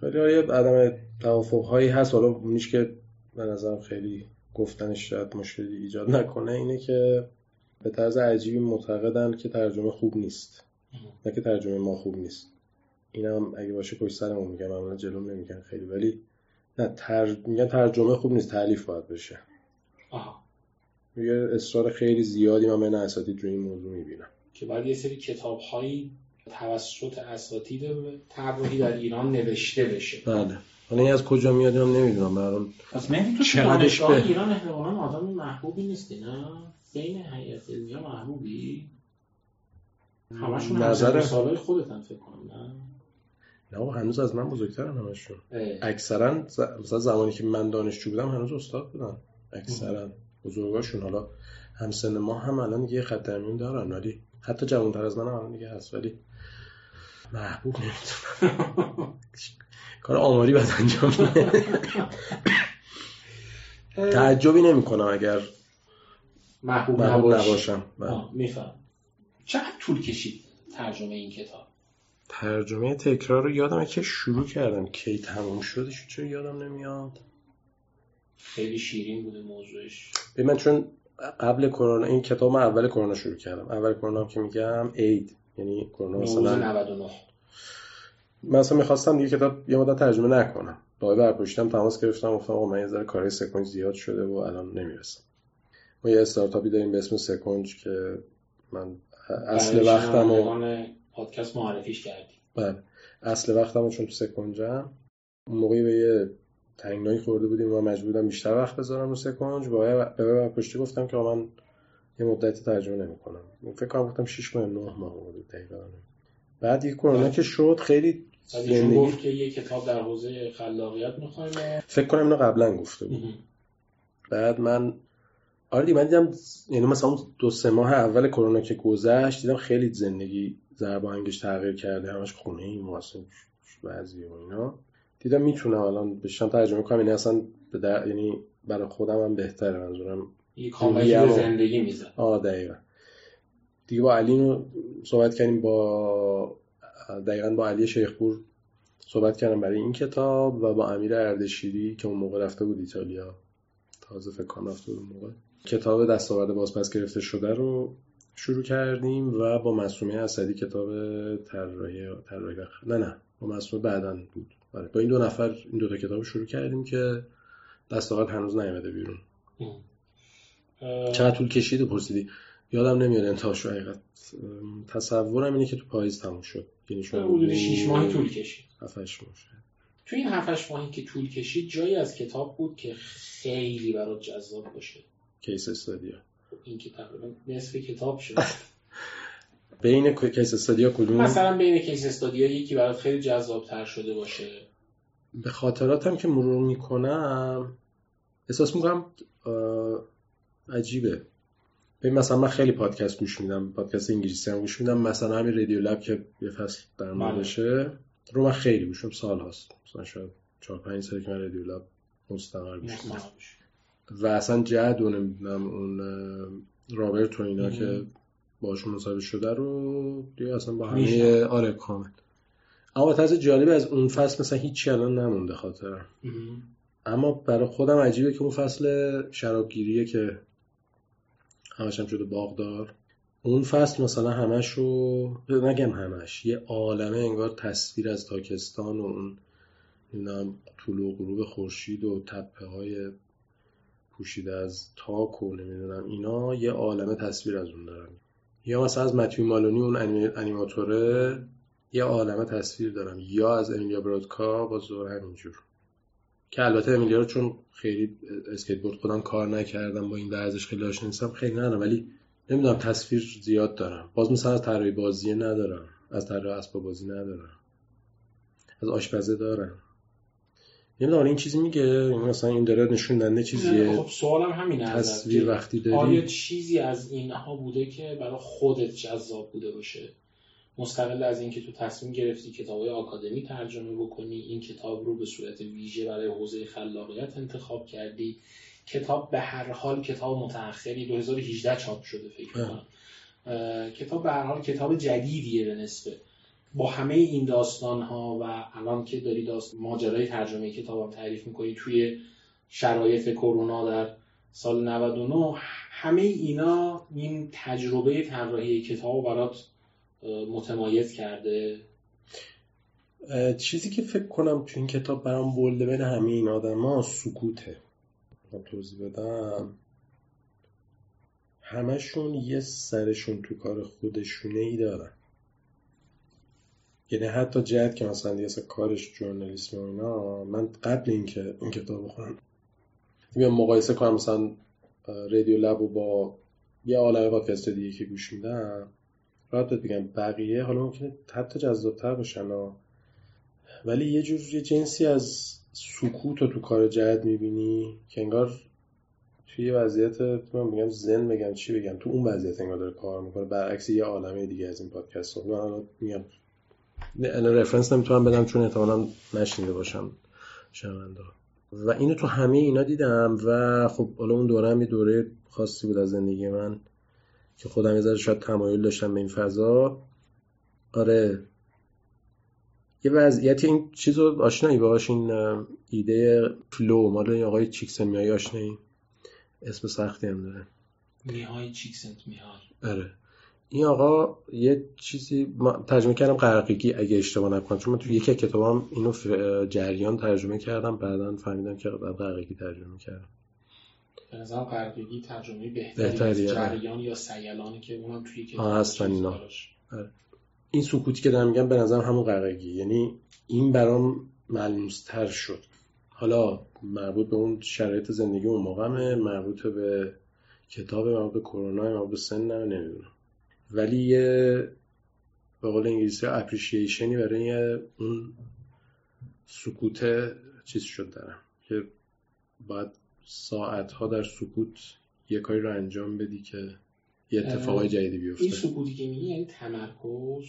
ولی یه عدم توافق هایی هست. حالا نیش که به نظرم خیلی گفتنش شاید مشکلی ایجاد نکنه اینه که به طرز عجیبی معتقدن که ترجمه خوب نیست. نه که ترجمه ما خوب نیست. اینم اگه باشه پشت سرمون میگم. معمولا جلو نمیگن خیلی ولی نه تر... میگن ترجمه خوب نیست. تعلیف باید بشه. آها. یه اصرار خیلی زیادی من بین اساتید رو این موضوع می‌بینم. که باید یه سری کتاب هایی توسط اساتید طراحی در ایران نوشته بشه. بله. حالا این از کجا میاد هم نمی‌دونم برام پس مهدی تو به... ایران احتمالاً آدم محبوبی نیستی نه بین هیئت علمیه محبوبی. همشون نظر سالای خودتن فکر کنم نه؟ نه هنوز از من بزرگترن همشون. اکثرا مثلا زمانی که من دانشجو بودم هنوز استاد بودن. اکثرا بزرگاشون. حالا همسن ما هم الان دیگه خط دارن ولی حتی جوانتر از من هم الان دیگه هست ولی محبوب نمی‌تونم. کار آماری باید انجام تعجبی نمی کنم اگر محبوب, نباشم. بله. میفهم. چقدر طول کشید ترجمه این کتاب؟ ترجمه تکرار رو یادمه که شروع کردم. کی تموم شدش چرا یادم نمیاد؟ خیلی شیرین بوده موضوعش. به من چون قبل کرونا این کتاب من اول کرونا شروع کردم. اول کرونا که میگم اید یعنی کرونا مثلا 99 من اصلا می‌خواستم دیگه کتاب یه مدت ترجمه نکنم. با برپشتم تماس گرفتم گفتم آقا من یه ذره کارهای سکونج زیاد شده و الان نمی‌رسم. ما یه استارتاپی داریم به اسم سکونج که من اصل وقتم و پادکست معرفیش کردیم. بله. اصل وقتم چون تو سکونجم اون موقعی به یه تنگنایی خورده بودیم و مجبور بودم بیشتر وقت بذارم رو سکونج. با به پشتی گفتم که من یه مدتی ترجمه نمی‌کنم. فکر کنم گفتم 6 ماه 9 ماه بود دقیقاً. بعد یه کرونا که شد خیلی زندگی. گفت که یه کتاب در حوزه خلاقیت می‌خوایم. فکر کنم اینو قبلا گفته بود. بعد من آره من دیدم یعنی مثلا دو سه ماه اول کرونا که گذشت دیدم خیلی زندگی ضرباهنگش تغییر کرده همش خونه ای واسه بعضی و اینا. دیدم می‌تونم الان بشم ترجمه کنم یعنی اصلا در... یعنی برای خودم هم بهتره منظورم یه کاملی زندگی میزن آه دقیقا. دیگه با علی صحبت کردیم با دقیقا با علی شیخپور صحبت کردم برای این کتاب و با امیر اردشیری که اون موقع رفته بود ایتالیا. تازه فکر کنم رفته بود موقع. کتاب دستاورد بازپس گرفته شده رو شروع کردیم و با مسئومه اسدی کتاب طراحی طراحی نه نه با مسئومه بعدن بود. آره با این دو نفر این دو تا کتاب شروع کردیم که دستاورد هنوز نیامده بیرون. چقدر طول کشید و پرسیدی؟ یادم نمیاد انتهاش رو حقیقت. تصورم اینه که تو پاییز تموم شد. حدود 6 ماهی طول کشید. 7 8 ماه. تو این 7 ماهی که طول کشید جایی از کتاب بود که خیلی برات جذاب باشه. کیس استادیا. این که تقریبا نصف کتاب شد. بین case study ا کدوم؟ مثلا بین case study ا یکی برات خیلی جذاب تر شده باشه. به خاطراتم که مرور می‌کنم احساس می‌کنم عجیبه. ببین مثلا من خیلی پادکست گوش میدم پادکست انگلیسی هم گوش میدم. مثلا همین رادیو لب که یه فصل در موردشه رو من خیلی گوشم سال هاست. مثلا شاید 4 5 سال که من رادیو لب مستقر گوش میدم. و اصلا جد و نمی‌دونم اون رابرت و اینا که باشون مصاحبه شده رو دیگه اصلا با همه آره کامل. اما طرز جالب از اون فصل مثلا هیچی الان نمونده خاطرم. اما برای خودم عجیبه که اون فصل شرابگیریه که همش هم شده باغدار اون فصل مثلا همش رو نگم همش یه عالمه انگار تصویر از تاکستان و اون نمی‌دونم طلوع غروب خورشید و تپه های پوشیده از تاک و نمی‌دونم اینا یه عالمه تصویر از اون دارم یا مثلا از متیو مالونی اون انیماتوره یه عالمه تصویر دارم. یا از امیلیا برودکا با زور همینجور. که البته امیلیا رو چون خیلی اسکیت بورد خودم کار نکردم با این ورزش خیلی آشنا نیستم خیلی ندارم. ولی نمی‌دونم تصویر زیاد دارم. باز مثلا از طراحی بازی ندارم. از طراحی اسباب بازی ندارم. از آشپزه دارم. نمی‌دونم این چیزی میگه؟ مثلا این داره نشون دنده چیزیه خب سوالم همینه تصویر وقتی داری؟ آیا چیزی از اینها بوده که برای خودت جذاب بوده باشه؟ مستقل از اینکه تو تصمیم گرفتی کتاب آکادمی ترجمه بکنی این کتاب رو به صورت ویژه برای حوزه خلاقیت انتخاب کردی. کتاب به هر حال کتاب متأخری 2018 چاپ شده فکر کنم کتاب به هر حال کتاب جدیدیه به نسبه. با همه این داستان ها و الان که داری داست ماجرای ترجمه کتابم تعریف می‌کنی توی شرایط کرونا در سال 99 همه اینا این تجربه طراحی کتاب برات متمایز کرده؟ چیزی که فکر کنم تو این کتاب برام بولده بین همه این آدم ها سکوته توضیح بدم. همشون یه سرشون تو کار خودشونه ای دارن. یعنی حتی جهت که مثلا دیگه کارش جورنالیسم و اینا من قبل اینکه این کتاب بخونم. بیام مقایسه کنم مثلا رادیو لب و با یه عالمه پادکست دیگه که گوش میدم. راحت بگم بقیه حالا ممکنه حتی جذابتر باشن ولی یه جور یه جنسی از سکوت رو تو کار جهت می‌بینی که انگار توی وضعیت من میگم زن بگم چی بگم تو اون وضعیت انگار داره کار می‌کنه. برعکس یه عالمه دیگه از این پادکست ها من میگم رفرنس نمی‌تونم بدم چون احتمالا نشنیده باشم شنونده و اینو تو همه اینا دیدم و خب حالا اون دوره هم یه دوره خاصی بود از زندگی من. که خودم یه ذره شاید تمایل داشتم به این فضا. آره. یه وضعیت این چیز رو آشنایی باش این ایده فلو مال این آقای چیکسن میای آشنایی؟ اسم سختی هم داره. میهای چیکسنت میهای آره. این آقا یه چیزی ترجمه کردم قرقیگی اگه اشتباه نکنم چون من تو یکی کتابم اینو جریان ترجمه کردم بعدا فهمیدم که بعد قرقیگی ترجمه کردم. به نظرم قرقیگی ترجمه بهتری. جریان یا سیلانی که اونم توی کتاب هستن اینا. آره. این سکوتی که دارم میگم به نظرم همون قرقیگی یعنی این برام ملموستر شد. حالا مربوط به اون شرایط زندگی اون موقعمه مربوط به کتاب مربوط به کرونا مربوط به سن نمی‌دونم. ولی یه به قول انگلیسی اپریشیشنی برای اون سکوت چیز شد دارم. که باید ساعت ها در سکوت یه کاری رو انجام بدی که یه اتفاقای جدیدی بیفته. این سکوتی که میگی یعنی تمرکز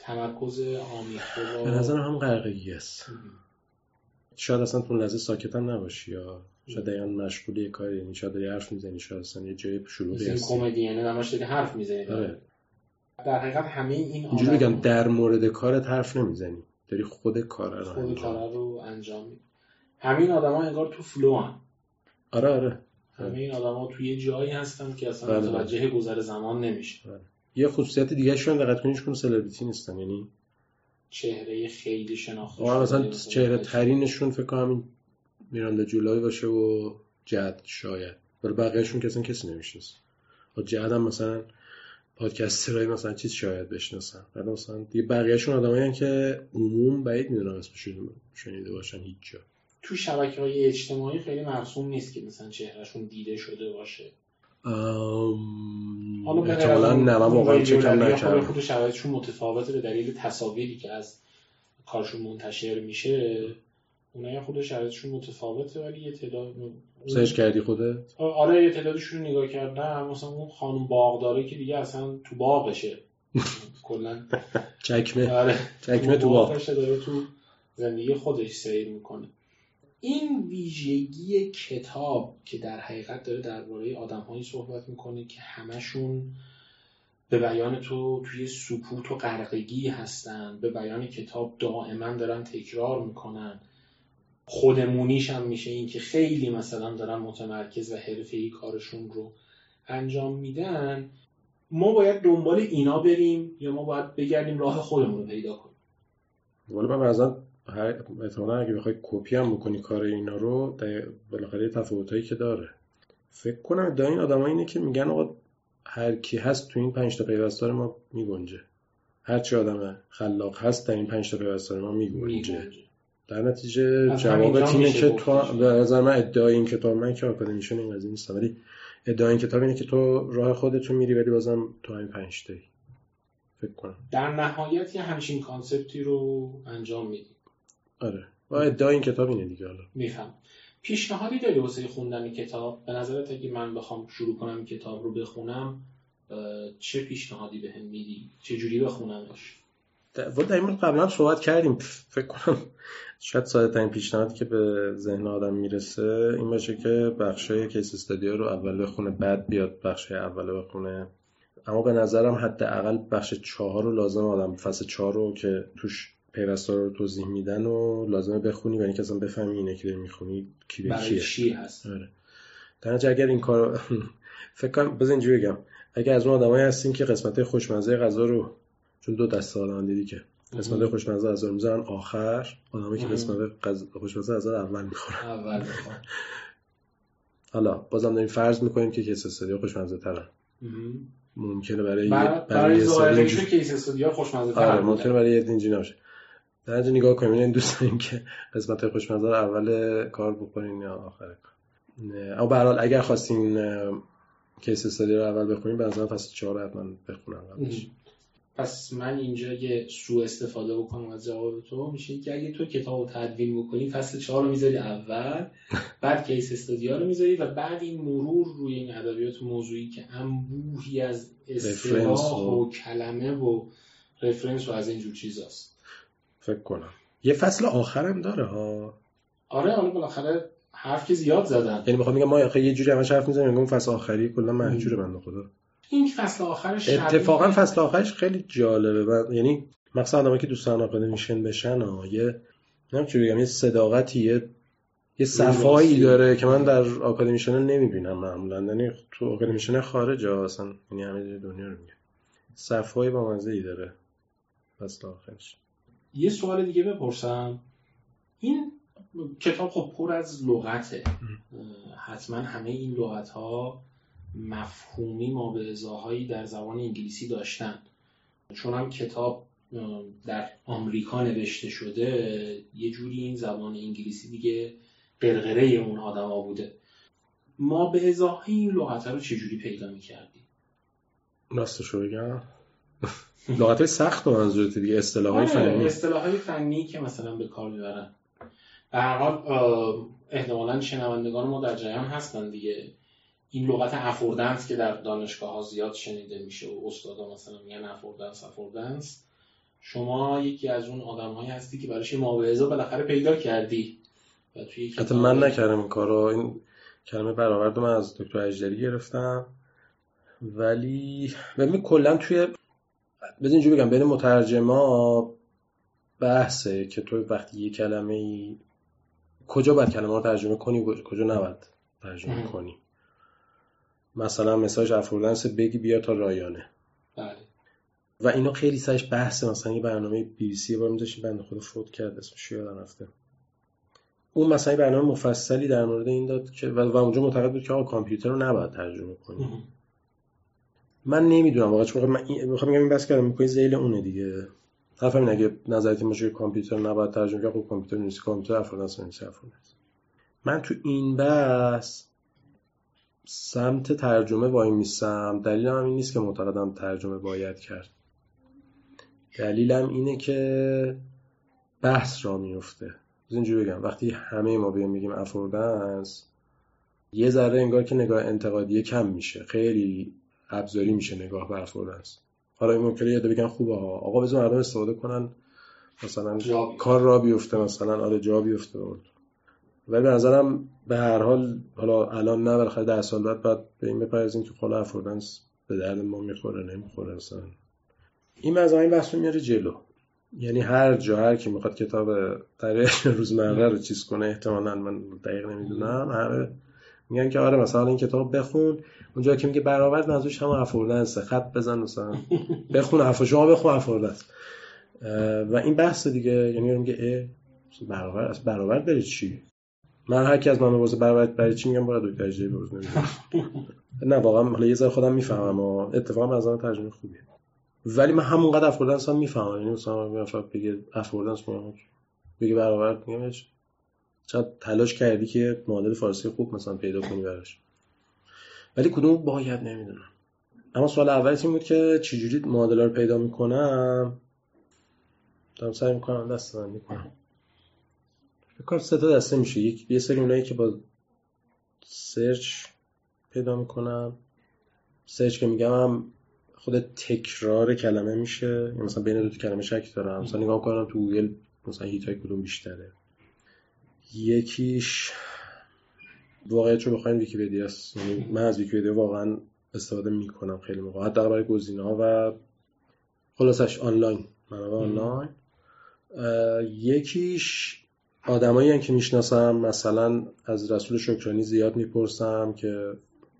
تمرکز آمیخته به نظر هم قرقگی است. شاید اصلا تو لحظه ساکت هم نباشی یا شاید دقیقا مشغول یه کاری یعنی شاید داری حرف می‌زنی شاید اصلا یه جای شلوغی هستی. کمدی یعنی نماش داری حرف می‌زنی. آره. در حقیقت همه این اینجوری بگم در مورد کارت حرف نمی‌زنی. داری خود کار رو خود کار رو انجام میدی. همین آدما انگار تو flow هم آره آره. همه این آدما توی یه جایی هستن که اصلا بله متوجه بله. گذر زمان نمیشه بله. یه خصوصیت دیگه شون دقت کنیش کنه سلبریتی نیستن یعنی چهره خیلی شناخته شده مثلا چهره ترینشون فکر کنم میراندا جولای باشه و جد شاید. ولی بقیهشون کسی کسی نمی‌شناسه. با جد هم مثلا پادکسترهای مثلا چیز شاید بشناسن. ولی مثلا دیگه بقیهشون آدمایی که عموم بعید می‌دونم اسمشون شنیده باشن هیچ جا. تو شبکه های اجتماعی خیلی مرسوم نیست که مثلا چهرهشون دیده شده باشه. احتمالا نه من واقعا چکم نکردم. خود شرایطشون متفاوته به دلیل تصاویری که از کارشون منتشر میشه. اونایی خود شرایطشون متفاوته ولی یه تعداد سرچ کردی خودت؟ آره یه تعدادشون رو نگاه کردم. مثلا اون خانم باغداره که دیگه اصلا تو باغشه. کلا. چکمه. آره. چکمه تو باغ. داره تو زندگی خودش سیر می‌کنه. این ویژگی کتاب که در حقیقت داره درباره آدمهایی صحبت می‌کنه که همشون به بیان تو توی سکوت و غرقگی هستن به بیان کتاب دائما دارن تکرار می‌کنن. خودمونیش هم میشه این که خیلی مثلا دارن متمرکز و حرفه‌ای کارشون رو انجام میدن. ما باید دنبال اینا بریم یا ما باید بگردیم راه خودمون رو پیدا کنیم؟ من احتمالا اگه بخوای کپی هم بکنی کار اینا رو بالاخره تفاوتایی که داره. فکر کنم ادعای این آدم اینه که میگن آقا هر کی هست تو این پنج تا پیوستار ما میگنجه. هر چی آدم خلاق هست در این پنج تا پیوستار ما میگنجه. در نتیجه جواب اینه که تو به نظر من ادعای این کتاب من که آکادمیشن این قضیه نیستم ولی ادعای این کتاب اینه که تو راه خودتو میری ولی بازم تو این پنج تایی. فکر کنم. در نهایت یه همچین concept ی رو انجام میدی. آره. و ادعای این کتاب اینه دیگه حالا. میفهم پیشنهادی داری واسه خوندن کتاب؟ به نظرت اگه من بخوام شروع کنم این کتاب رو بخونم چه پیشنهادی بهم به میدی؟ چه جوری بخونمش؟ در این قبلا صحبت کردیم. فکر کنم شاید ساده ترین پیشنهادی که به ذهن آدم می‌رسه این باشه که بخشای case study ا رو اول بخونه بعد بیاد بخش اول بخونه. اما به نظرم حداقل بخش چهار رو لازم آدم فصل چهار رو که توش پیوستا رو توضیح میدن و لازمه بخونی و اینکه اصلا بفهمی اینه که داری می‌خونی کی به چی هست؟ آره. در اگر این کار فکر کنم بزن اینجوری بگم. اگر از اون آدمایی هستین که قسمت خوشمزه غذا رو چون دو دسته آدم دیدی که قسمت خوشمزه از می‌ذارن آخر آدمی که قسمت خوشمزه از اول می‌خورن. اول حالا بازم داریم فرض می‌کنیم که case study ا خوشمزه ترن. ممکنه برای برای, برای سری case study ا خوشمزه ترن آره ممکنه برای یه اینجوری نباشه در نگاه کنیم. این دوست داریم که قسمت خوشمزه رو اول کار بکنین یا آخر کار. اما به حال اگر خواستین case study رو اول بخونیم به نظرم فصل 4 حتما بخونم قبلش. پس من اینجا یه سو استفاده بکنم از جواب تو میشه که اگه تو کتاب رو تدوین بکنی فصل چهار رو می‌ذاری اول بعد کیس استادیا رو می‌ذاری و بعد این مرور روی این ادبیات موضوعی که انبوهی از اصطلاح و کلمه و رفرنس و از اینجور چیزاست. فکر کنم. یه فصل آخرم داره ها. آره حالا بالاخره حرف که زیاد زدن. یعنی می‌خوام میگم ما یه جوری همش حرف می‌زنیم اون فصل آخری کلا محجوره بنده خدا این فصل آخرش اتفاقا فصل آخرش خیلی جالبه. و یعنی مثلا آدمایی که دوستان آکادمیشن بشن ها یه نمی‌دونم بگم یه صداقتی یه یه صفایی داره که من در آکادمیشن نمی‌بینم معمولا. یعنی تو آکادمیشن خارج اصلا یعنی همه دنیا رو میگه. صفایی با مزه ای داره فصل آخرش. یه سوال دیگه بپرسم. این کتاب خب پر از لغته. حتما همه این لغت ها مفهومی ما به ازاهایی در زبان انگلیسی داشتن. چون هم کتاب در آمریکا نوشته شده یه جوری این زبان انگلیسی دیگه قرقره اون آدما بوده. ما به ازاهای این لغت رو چجوری پیدا می‌کردیم راستشو بگم. لغت های سخت منظورت دیگه اصطلاح های آره، فنی. اصطلاح های فنی که مثلا به کار می‌برن. به هر حال احتمالا شنوندگان ما در جریان هستن دیگه. این لغت affordance که در دانشگاه ها زیاد شنیده میشه و استادا مثلا میگن affordance affordance. شما یکی از اون آدمهایی هستی که براش موعظه بالاخره پیدا کردی؟ و توی حتی من نکردم این کارو. این کلمه برآورد من از دکتر اجدری گرفتم. ولی ببین کلا توی بزن اینجوری بگم بین مترجما بحثه که تو وقتی یه کلمه ای کجا باید کلمه رو ترجمه کنی کجا نباید ترجمه کنی؟ مثلا مساج افرودنس بگی بیا تا رایانه. بله. و اینا خیلی سرش بحث مثلا یه برنامه بی بی سی بار میذاشیم بنده خود فوت کرد اسمش یادم رفته؟ اون مثلا برنامه مفصلی در مورد این داد که و اونجا معتقد بود که آقا کامپیوتر رو نباید ترجمه کنی. من نمی‌دونم. واقعا چون می‌خوام بگم این بس کردم می‌کنی زیل اونه دیگه. حرف همین اگه نظرت باشه کامپیوتر نباید ترجمه کنی خب کامپیوتر نیست. کامپیوتر افرادنس نیست من تو این بس سمت ترجمه وای میسم. دلیلم هم این نیست که معتقدم ترجمه باید کرد. دلیلم اینه که بحث را میفته اینجوری بگم. وقتی همه ما بیایم میگیم افوردنس یه ذره انگار که نگاه انتقادیه کم میشه. خیلی ابزاری میشه نگاه به افوردنس حالا این ممکنه یاد بگن خوبه ها. آقا بزن مردم استفاده کنن. مثلا کار را بیفته مثلا آره جا بیفته. ولی به نظرم به هر حال حالا الان نه بالاخره در سال بعد باید به این بپرزیم که خلا افوردنس به درد ما می‌خوره نمی‌خوره مثلا. این مزایا این بحث میاره جلو. یعنی هر جا هر کی می‌خواد کتاب تاریخ روزمره رو چیز کنه احتمالا من دقیق نمی‌دونم همه میگن که آره مثلا این کتاب بخون. اونجا که میگه برآورد منظورش هم افوردنسه. خط بزن مثلا. بخون افو شما بخون افوردنس. و این بحث دیگه یعنی میگه اه برابر از برابر داره چی؟ من هر کی از من بپرسه برابر برای چی میگم برای دکتر جی نمی‌دونم. نه واقعا حالا یه ذره خودم می‌فهمم و اتفاقا از ترجمه خوبیه. ولی من همونقدر افوردنس هم می‌فهمم. یعنی مثلا بگه افوردنس بگه برابر میگم چقدر تلاش کردی که معادل فارسی خوب مثلا پیدا کنی براش. ولی کدوم باید نمی‌دونم. اما سوال اول این بود که چجوری معادله رو پیدا می‌کنم؟ دارم سعی می‌کنم دسته‌بندی می‌کنم. فکر سه تا دسته میشه. یک یه سری اونایی که با search پیدا می‌کنم. search که میگم خود تکرار کلمه میشه. یعنی مثلا بین دو کلمه شک دارم. مثلا نگاه کنم تو گوگل مثلا hit های کدوم بیشتره. یکیش واقعیت رو بخواین ویکیپدیا است. یعنی من از ویکیپدیا واقعا استفاده می‌کنم خیلی موقع. حتی برای گزینه ها و خلاصش آنلاین. منابع آنلاین. یکیش آدمایی که می‌شناسم. مثلا از رسول شکرانی زیاد می‌پرسم که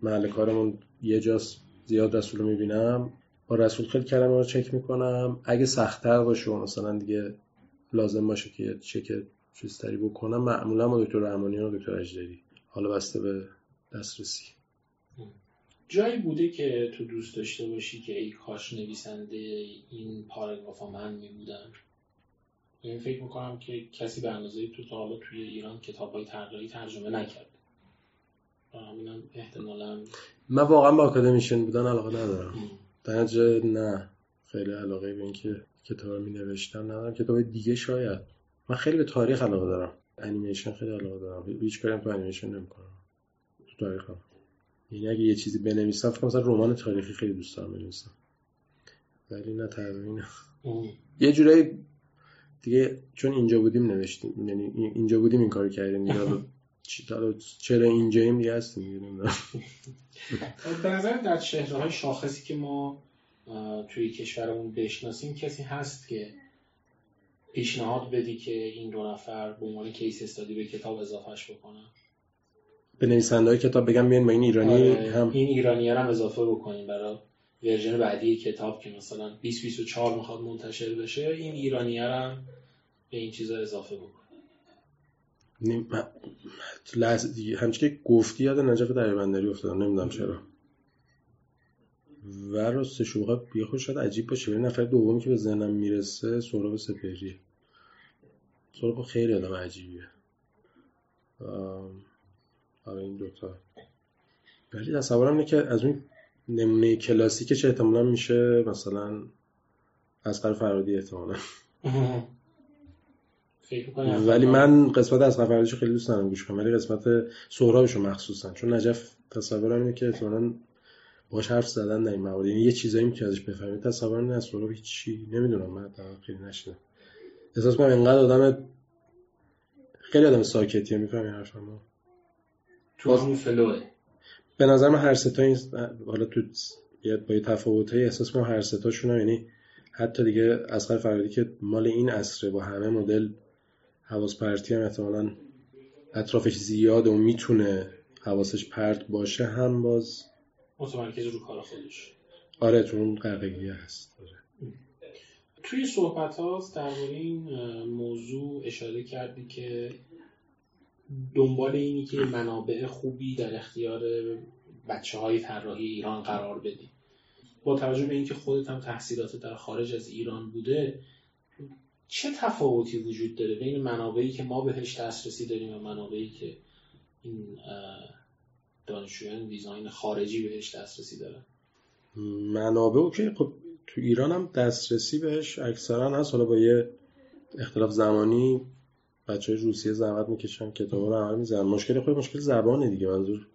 محل کارمون یه جاست زیاد رسول رو می‌بینم. با رسول خیلی کلمه رو چک می‌کنم. اگه سختتر باشه و مثلا دیگه لازم باشه که چک چیزتری بکنم معمولا با دکتر رحمانی و دکتر اجدری. حالا بسته به دسترسی. جایی بوده که تو دوست داشته باشی که ای کاش نویسنده این پاراگراف من می بودم این فکر می‌کنم که کسی به اندازه تو تا حالا توی ایران کتاب های ترجمه همینم احتمالا من واقعا با اکادمیشن بودن علاقه ندارم. در نه. خیلی علاقه به اینکه کتاب می نوشتم ندارم. کتاب دیگه شاید. من خیلی به تاریخ علاقه دارم. انیمیشن خیلی علاقه دارم. هیچ کاریم تو انیمیشن نمی‌کنم. تو تاریخم یعنی اگه یه چیزی بنویسم فکر مثلا رمان تاریخی خیلی دوست دارم بنویسم. ولی نه طراحی یه جورایی دیگه چون اینجا بودیم نوشتیم. یعنی اینجا بودیم این کارو کردیم. چرا اینجاییم دیگه هستیم به نظر در شهرهای شاخصی که ما توی کشورمون بشناسیم کسی هست که پیشنهاد بدی که این دو نفر به عنوان کیس استادی به کتاب اضافهش بکنن؟ به نویسنده های کتاب بگم بیان با این ایرانی آره، هم این ایرانی هم اضافه بکنیم برای ورژن بعدی کتاب که مثلا 2024 می‌خواد منتشر بشه این ایرانی هم به این چیزا اضافه بکن نیم لحظه همچه که گفتی یاد نجف بندری افتادم نمی‌دونم چرا. و راستش واقعا بیا خوش شاید عجیب باشه. ولی نفر دومی که به ذهنم می‌رسه سهراب سپهریه. سهراب خیلی آدم عجیبیه. آره این دوتا. ولی تصورم اینه که از اون نمونه کلاسیکش احتمالا میشه مثلا از فرادی احتمالا. ولی من قسمت از فرادیش خیلی دوست دارم گوش کنم. ولی قسمت سهرابشو مخصوصا. چون نجف تصورم اینه که احتمالا باش حرف زدن در این موارد. یعنی یه چیزایی که ازش بفهمید تصور نه از سهراب چی نمی‌دونم من خیلی نشدم احساس کنم اینقدر آدم خیلی آدم ساکتیه. می‌فهمی حرفمو؟ تو همون فلوه. به نظر من هر ستا این حالا تو با یه تفاوت احساس کنم هر ستاشون یعنی حتی دیگه اسقر فرادی که مال این عصره با همه مدل حواس پرتی هم احتمالا اطرافش زیاده و می‌تونه حواسش پرت باشه هم باز متمرکز رو کار خودش. آره تو اون قرقگیه هست. آره. توی صحبت هاست درباره این موضوع اشاره کردی که دنبال اینی که منابع خوبی در اختیار بچه های طراحی ایران قرار بدی. با توجه به اینکه خودت هم تحصیلات در خارج از ایران بوده چه تفاوتی وجود داره بین منابعی که ما بهش دسترسی داریم و منابعی که این دانشجویان دیزاین خارجی بهش دسترسی دارن. منابع که خب تو ایران هم دسترسی بهش اکثرا هست. حالا با یه اختلاف زمانی بچه های روسیه زحمت می‌کشن کتاب رو عمل می‌زنن. مشکل خود مشکل زبانه دیگه. منظور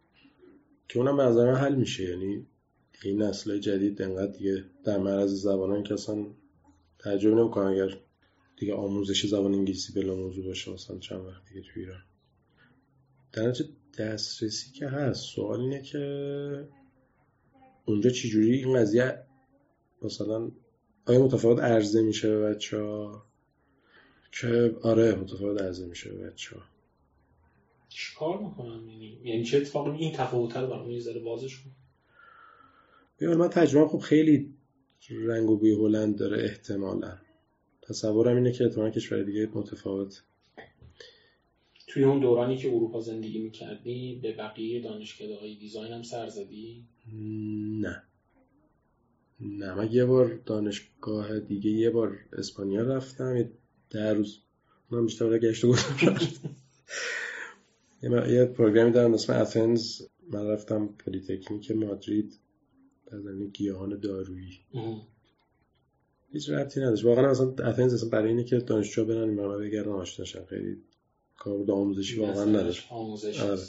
که اونم به نظر حل میشه. یعنی این نسل جدید انقدر دیگه در معرض زبانن که اصلا تعجب نمی‌کنن اگر دیگه آموزش زبان انگلیسی بلا موضوع باشه مثلا چند وقت دیگه تو ایران. در دسترسی که هست. سوال اینه که اونجا چجوری این قضیه مثلا آیا متفاوت عرضه میشه به بچه ها؟ که آره متفاوت عرضه میشه به بچه ها. چیکار می‌کنن؟ یعنی یعنی چه اتفاقی این تفاوت رو برام یه ذره بازش کن من تجربه خب خیلی رنگ و بوی هلند داره احتمالا. تصورم اینه که احتمالا کشور دیگه متفاوت. توی اون دورانی که اروپا زندگی می‌کردی به بقیه دانشکده های دیزاین هم سر زدی؟ نه. نه. من یه بار دانشگاه دیگه یه بار اسپانیا رفتم یه ده روز. من بیشتر گشت و یه پروگرامی دارم اسم اتنز من رفتم polytechnic مادرید در زمین گیاهان دارویی. هیچ ربطی نداشت. واقعا مثلا Athens اصلا برای اینه که دانشجو برن این بگردن آشناشن خیلی کار آموزشی واقعا نداشت آموزش آره.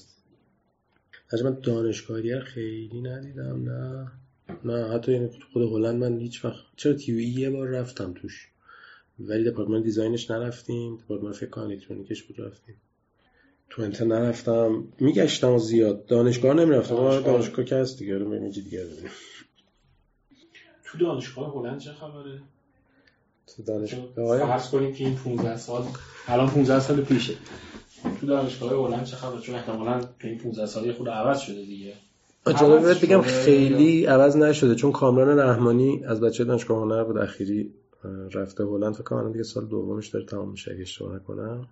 من دانشگاهی خیلی ندیدم نه. نه حتی این خود هلند من هیچ وقت چرا تیوی یه بار رفتم توش. ولی دپارتمان دیزاینش نرفتیم. دپارتمان فکر کنم الکترونیکش بود رفتیم. تو انت نرفتم. میگشتم زیاد. دانشگاه نمی‌رفتم. دانشگاه, دانشگاه که هست دیگه. رو دیگه تو دانشگاه هلند چه خبره؟ تو دانشگاه فرض کنیم که این 15 سال الان 15 سال پیشه. تو دانشگاه هلند چه خبره چون احتمالاً تو این 15 سالی خود عوض شده دیگه. جالبه بگم خیلی عوض نشده چون کامران رحمانی از بچه دانشگاه هنر بود اخیری رفته هلند. فکر کنم دیگه سال دومش داره تمام میشه اگه اشتباه نکنم.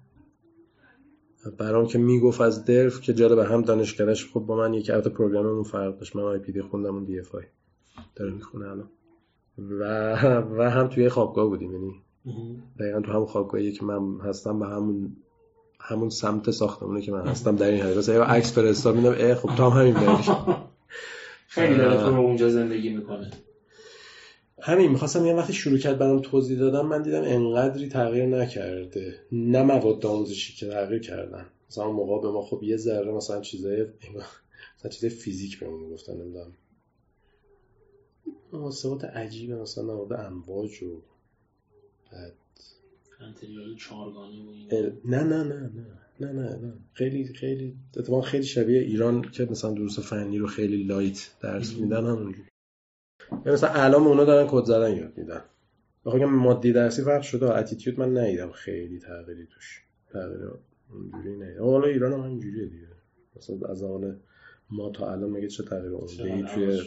برام که می‌گفت از دلفت که جالب هم دانشگاهش خب با من یکی البته program مون فرق داشت. من IPD خوندم اون DFI داره می‌خونه الان. و و هم توی خوابگاه بودیم یعنی دقیقا تو همون خوابگاهی که من هستم به همون همون سمت ساختمونه که من هستم در این حقیقت یه عکس فرستاد میدم ای خب تو هم همین داری خیلی داره تو اونجا زندگی می‌کنه. همین می‌خواستم یه وقتی شروع کرد برام توضیح دادم من دیدم انقدری تغییر نکرده. نه مواد آموزشی که تغییر کردن. مثلا موقع به ما خب یه ذره مثلا چیزای مثلا چیزای فیزیک بهمون گفتن نمی‌دونم. محاسبات عجیبه مثلا مورد امواج و بعد چارگانه و نه نه نه نه نه نه خیلی خیلی اتفاقا خیلی شبیه ایران که مثلا دروس فنی رو خیلی light درس میدن همونجور یا مثلا اعلام اونا دارن کد زدن یاد میدن. بخوام مادی درسی فرق شده attitude من ندیدم. خیلی تغییری توش تغییر اونجوری نه حالا ایران هم اینجوریه دیگه. مثلا از زمان ما تا الان میگه چه تغییر ای توی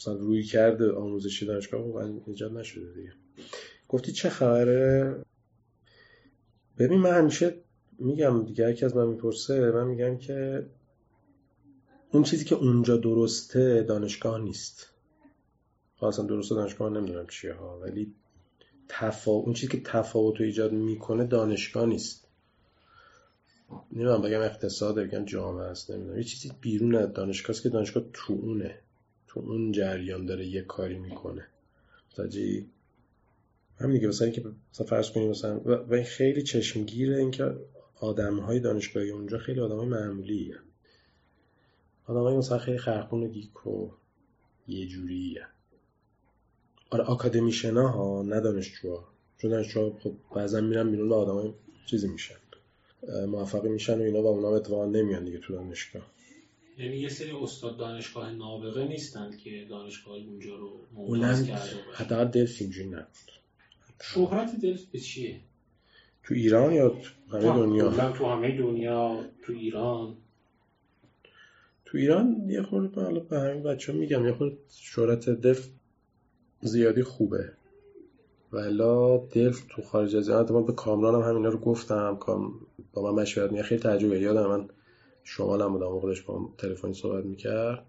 مثلا روی کرده آموزشی دانشگاه واقعا ایجاد نشده دیگه. گفتی چه خبره؟ ببین من همیشه میگم دیگه یکی از من می‌پرسه من میگم که اون چیزی که اونجا درسته دانشگاه نیست. اصلا درسته دانشگاه نمی‌دونم چیه ها ولی تفا... اون چیزی که تفاوت رو ایجاد می‌کنه دانشگاه نیست. نمی‌دونم بگم اقتصاد بگم جامعه است نمی‌دونم. یه چیزی بیرون از دانشگاه است که دانشگاه تو اونه. تو اون جریان داره یه کاری می‌کنه. متوجه همین دیگه مثلا اینکه مثلا فرض کنیم مثلا و این خیلی چشمگیره اینکه آدم های دانشگاهی اونجا خیلی آدم های معمولی آدم های مثلا خیلی خرخون و گیک و یه جوری آره آکادمیشنا ها نه دانشجوها. چون دانشجوها خب بعضا میرن بیرون آدم های چیزی میشن موفقی میشن و اینا و اونا اتفاقا نمیان دیگه تو دانشگاه. یعنی یه سری استاد دانشگاه نابغه نیستند که دانشگاه اونجا رو ممتاز کرده حداقل دلف اینجوری نبود. شهرت دلف به چیه؟ تو ایران یا تو همه دنیا؟ تو همه دنیا تو ایران. تو ایران یه خورده حالا به همین بچه میگم یه خورده شهرت دلف زیادی خوبه. ولا دلف تو خارج از ایران به کامران هم همینا رو گفتم. کام با من مشورت میگه خیلی تجربه یادم من شمالم بودم موقعش با تلفنی صحبت می‌کرد.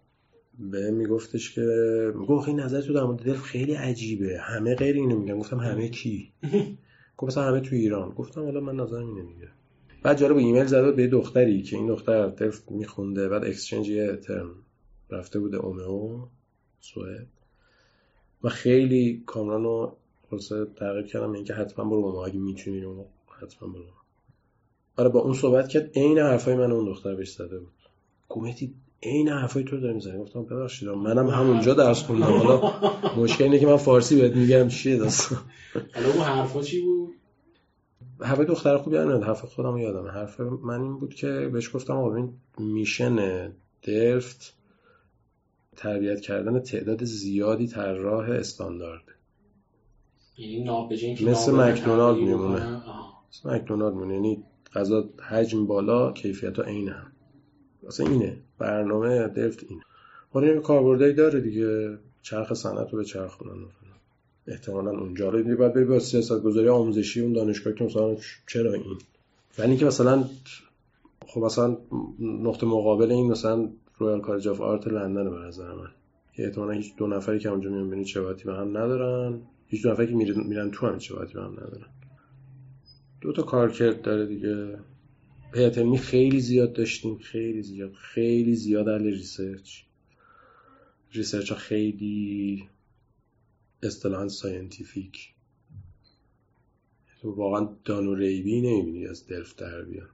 به میگفتش که می‌گفت این نظر تو در مورد دلف خیلی عجیبه. همه غیر اینو میگن. گفتم همه کی؟ گفت مثلا همه تو ایران. گفتم حالا من نظرم اینه میگه بعد جالب ایمیل زده به دختری که این دختر دلف میخونده. بعد اکسچنج یه ترم رفته بوده اومئو سوئد. و خیلی کامران رو خلاصه تغییر کردم. اینکه حتما برو ما اگه می‌تونی اونو حتما برو. آره با اون صحبت کرد عین حرفای من اون دختر بهش زده بود. کومتی عین حرفای تو داری می‌زنی؟ گفتم ببخشید منم همونجا درس خوندم. حالا مشکل اینه که من فارسی بهت میگم چیه داستان؟ حالا اون حرفا چی بود؟ حرفای دختر خوبی نمیاد حرف خودم یادم حرف من این بود که بهش گفتم آقا این میشن دلفت تربیت کردن تعداد زیادی طراح استاندارد. یعنی مثل مکدونالد میمونه. مثل مکدونالد میمونه. یعنی غذا حجم بالا کیفیت ها عین هم مثلا اینه. برنامه دلفت اینه. حالا یه کاربردی داره دیگه. چرخ صنعت رو به چرخونن احتمالا اونجا. رو دیگه باید بری با سیاست گذاری آموزشی اون دانشگاه که مثلا چرا این؟ ولی که مثلا خب مثلا نقطه مقابل این مثلا Royal College of Art لندن به نظر من. که احتمالا هیچ دو نفری که اونجا میان ببینید چه به هم ندارن. هیچ دو نفری که میرن تو هم چه به هم ندارن. دو تا کارکرد داره دیگه. پیترمی خیلی زیاد داشتیم خیلی زیاد خیلی زیاد اهل research. ریسرچ ها خیلی اصطلاحا ساینتیفیک. تو واقعا دانو ریبی نمی‌بینی از دلف در بیان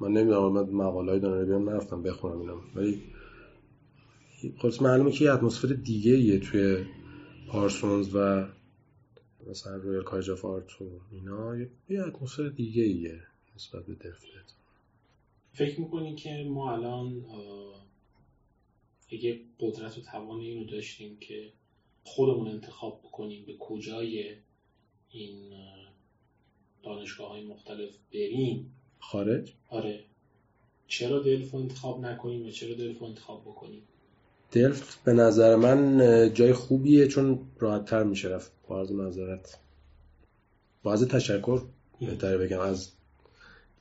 من نمی‌دونم من مقاله های دانو ریبی هم نرفتم بخونم اینم ولی خب معلومه که یه اتمسفر دیگه یه توی پارسونز و مثلا رویال کالج آف آرت و اینا یه اتمسفر دیگه ایه نسبت به دلفت فکر می‌کنی که ما الان اگه قدرت و توان اینو داشتیم که خودمون انتخاب بکنیم به کجای این دانشگاه های مختلف بریم؟ خارج؟ آره. چرا دلف انتخاب نکنیم و چرا دلف انتخاب بکنیم؟ دلف به نظر من جای خوبیه چون راحت تر میشه رفت. با از معذرت. با از تشکر بهتره بگم. از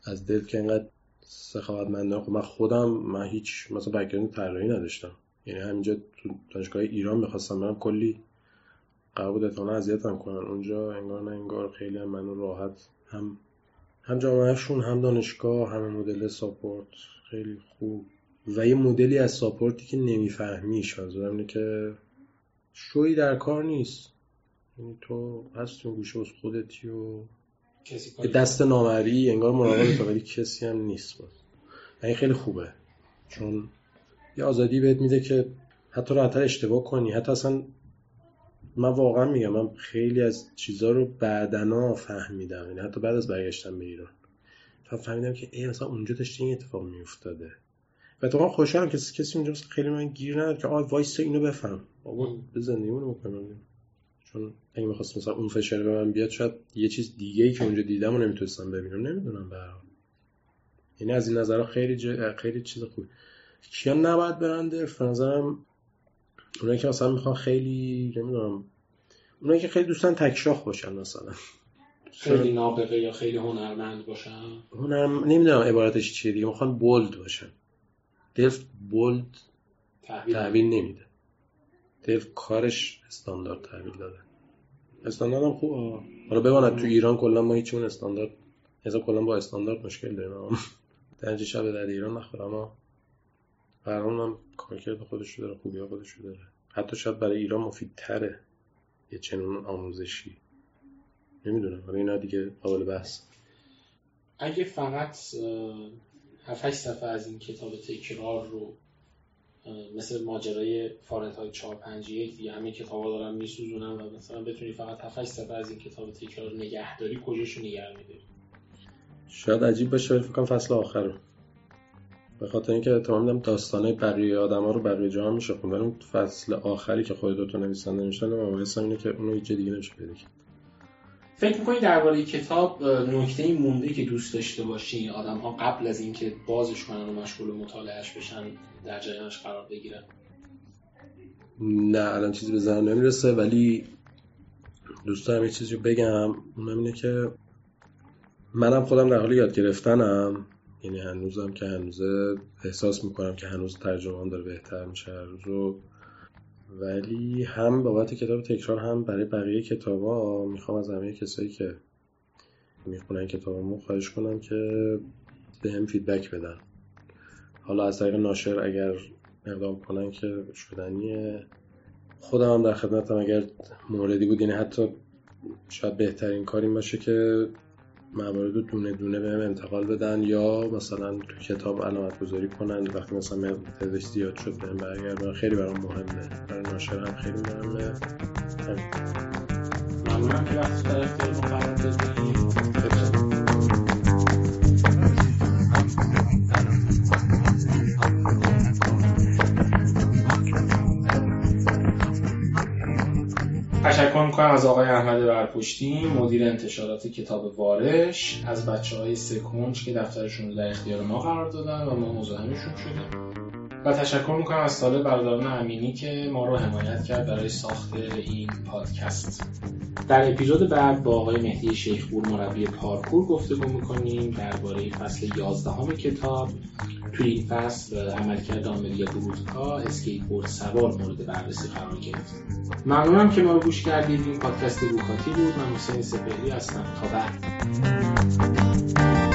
از دلفت که اینقدر سخاوتمندانه خب من خودم من هیچ مثلا background طراحی نداشتم. یعنی همینجا تو دانشگاه ایران می‌خواستم برم کلی قرار بود احتمالا اذیتم کنن. اونجا انگار نه انگار خیلی منو راحت هم هم جامعهشون هم دانشگاه هم مدل support. خیلی خوب. و یه مدلی از support ی که نمیفهمیش منظورم اینه که شوی در کار نیست. یعنی تو هستی گوشه از خودتی و دست نامری انگار مراقب ولی کسی هم نیست این خیلی خوبه. چون یه آزادی بهت میده که حتی راحتتر اشتباه کنی. حتی اصلا من واقعا میگم من خیلی از چیزها رو بعدنا فهمیدم. یعنی حتی بعد از برگشتم به ایران فهمیدم که ای مثلا اونجا داشته این اتفاق میافتاده. اتفاقا خوشحالم که کسی اونجا خیلی من گیر نداد که آ وایس اینو بفهم. بابا به زندگیمونو بکنم. چون اگه می‌خواست مثلا اون فشار به من بیاد شاید یه چیز دیگه ای که اونجا دیدم و نمی‌تونستم ببینم. نمی‌دونم به یعنی از این نظرها خیلی ج... خیلی چیز خوب. کیا نباید برن درف نظرم اونایی که مثلا می‌خوان خیلی نمی‌دونم. اونایی که خیلی دوستان تکشاخ باشن مثلا. خیلی نابغه یا خیلی هنرمند باشن؟ هنرم نمی‌دونم عبارتش چیه دیگه. می‌خوان بولد باشن. دلف بولد تحویل نمیده. دلف کارش استاندارد تحویل داده. استاندارد هم خوبه حالا بماند تو ایران کلا ما هیچ استاندارد حساب کلا با استاندارد مشکل داریم درجه شب در ایران نخورم اما برام هم کارکرد خودش داره خوبی خودش داره. حتی شاید برای ایران مفیدتره یه چنون آموزشی. نمی‌دونم. حالا اینا دیگه قابل بحث. اگه فقط 7 صفحه از این کتاب تکرار رو مثل ماجرای فارنهایت 451 دیگه همه کتابا دارن میسوزونن و مثلا بتونی فقط 7 صفحه از این کتاب تکرار نگهداری کجاشو نگه میداری؟ شاید عجیب باشه ولی فکر فصل آخر رو. به خاطر اینکه تمام میدم داستانه بقیه آدما رو بقیه جا میشه خب اون فصل آخری که خود دوتا نویسنده نوشتن من اینه که اونو هیچ دیگه نمیشه پیدا کرد. فکر می‌کنی درباره کتاب نکته مونده که دوست داشته باشی آدم ها قبل از اینکه بازش کنن و مشغول مطالعهش بشن در جریانش قرار بگیرن. نه الان چیزی به ذهن نمی‌رسه ولی دوست دارم یه چیزی بگم. اونم اینه که منم خودم در حال یاد گرفتنم. یعنی هنوزم که هنوزه احساس می‌کنم که هنوز ترجمه داره بهتر میشه هر روز. ولی هم بابت کتاب تکرار هم برای بقیه کتابا می‌خوام از همه کسایی که می‌خونن کتابمو خواهش کنم که به هم فیدبک بدن. حالا از طریق ناشر اگر اقدام کنن که شدنیه. خودم هم در خدمتم اگر موردی بود یعنی حتی شاید بهترین کاری باشه که موارد رو دونه دونه بهم انتقال بدن یا مثلا تو کتاب علامت گذاری کنن. وقتی مثلا تعدادش زیاد شد بهم برگردن. خیلی برام مهمه. برای ناشر هم خیلی مهمه. ممنونم که وقت تشکر می‌کنم از آقای احمد برپشتی مدیر انتشارات کتاب وارش از بچه های سکنج که دفترشون رو در اختیار ما قرار دادن و ما مزاحمشون شدیم. و تشکر می‌کنم از سال برادران امینی که ما رو حمایت کرد برای ساخت این پادکست. در اپیزود بعد با آقای مهدی شیخپور مربی پارکور گفتگو می‌کنیم درباره فصل 11 کتاب توی این فصل عملکرد بروتکا اسکیت بورد سوار مورد بررسی قرار گرفت. ممنونم که ما رو گوش کردید. این پادکست بوکاتی بود. من حسین سپهری هستم. تا بعد.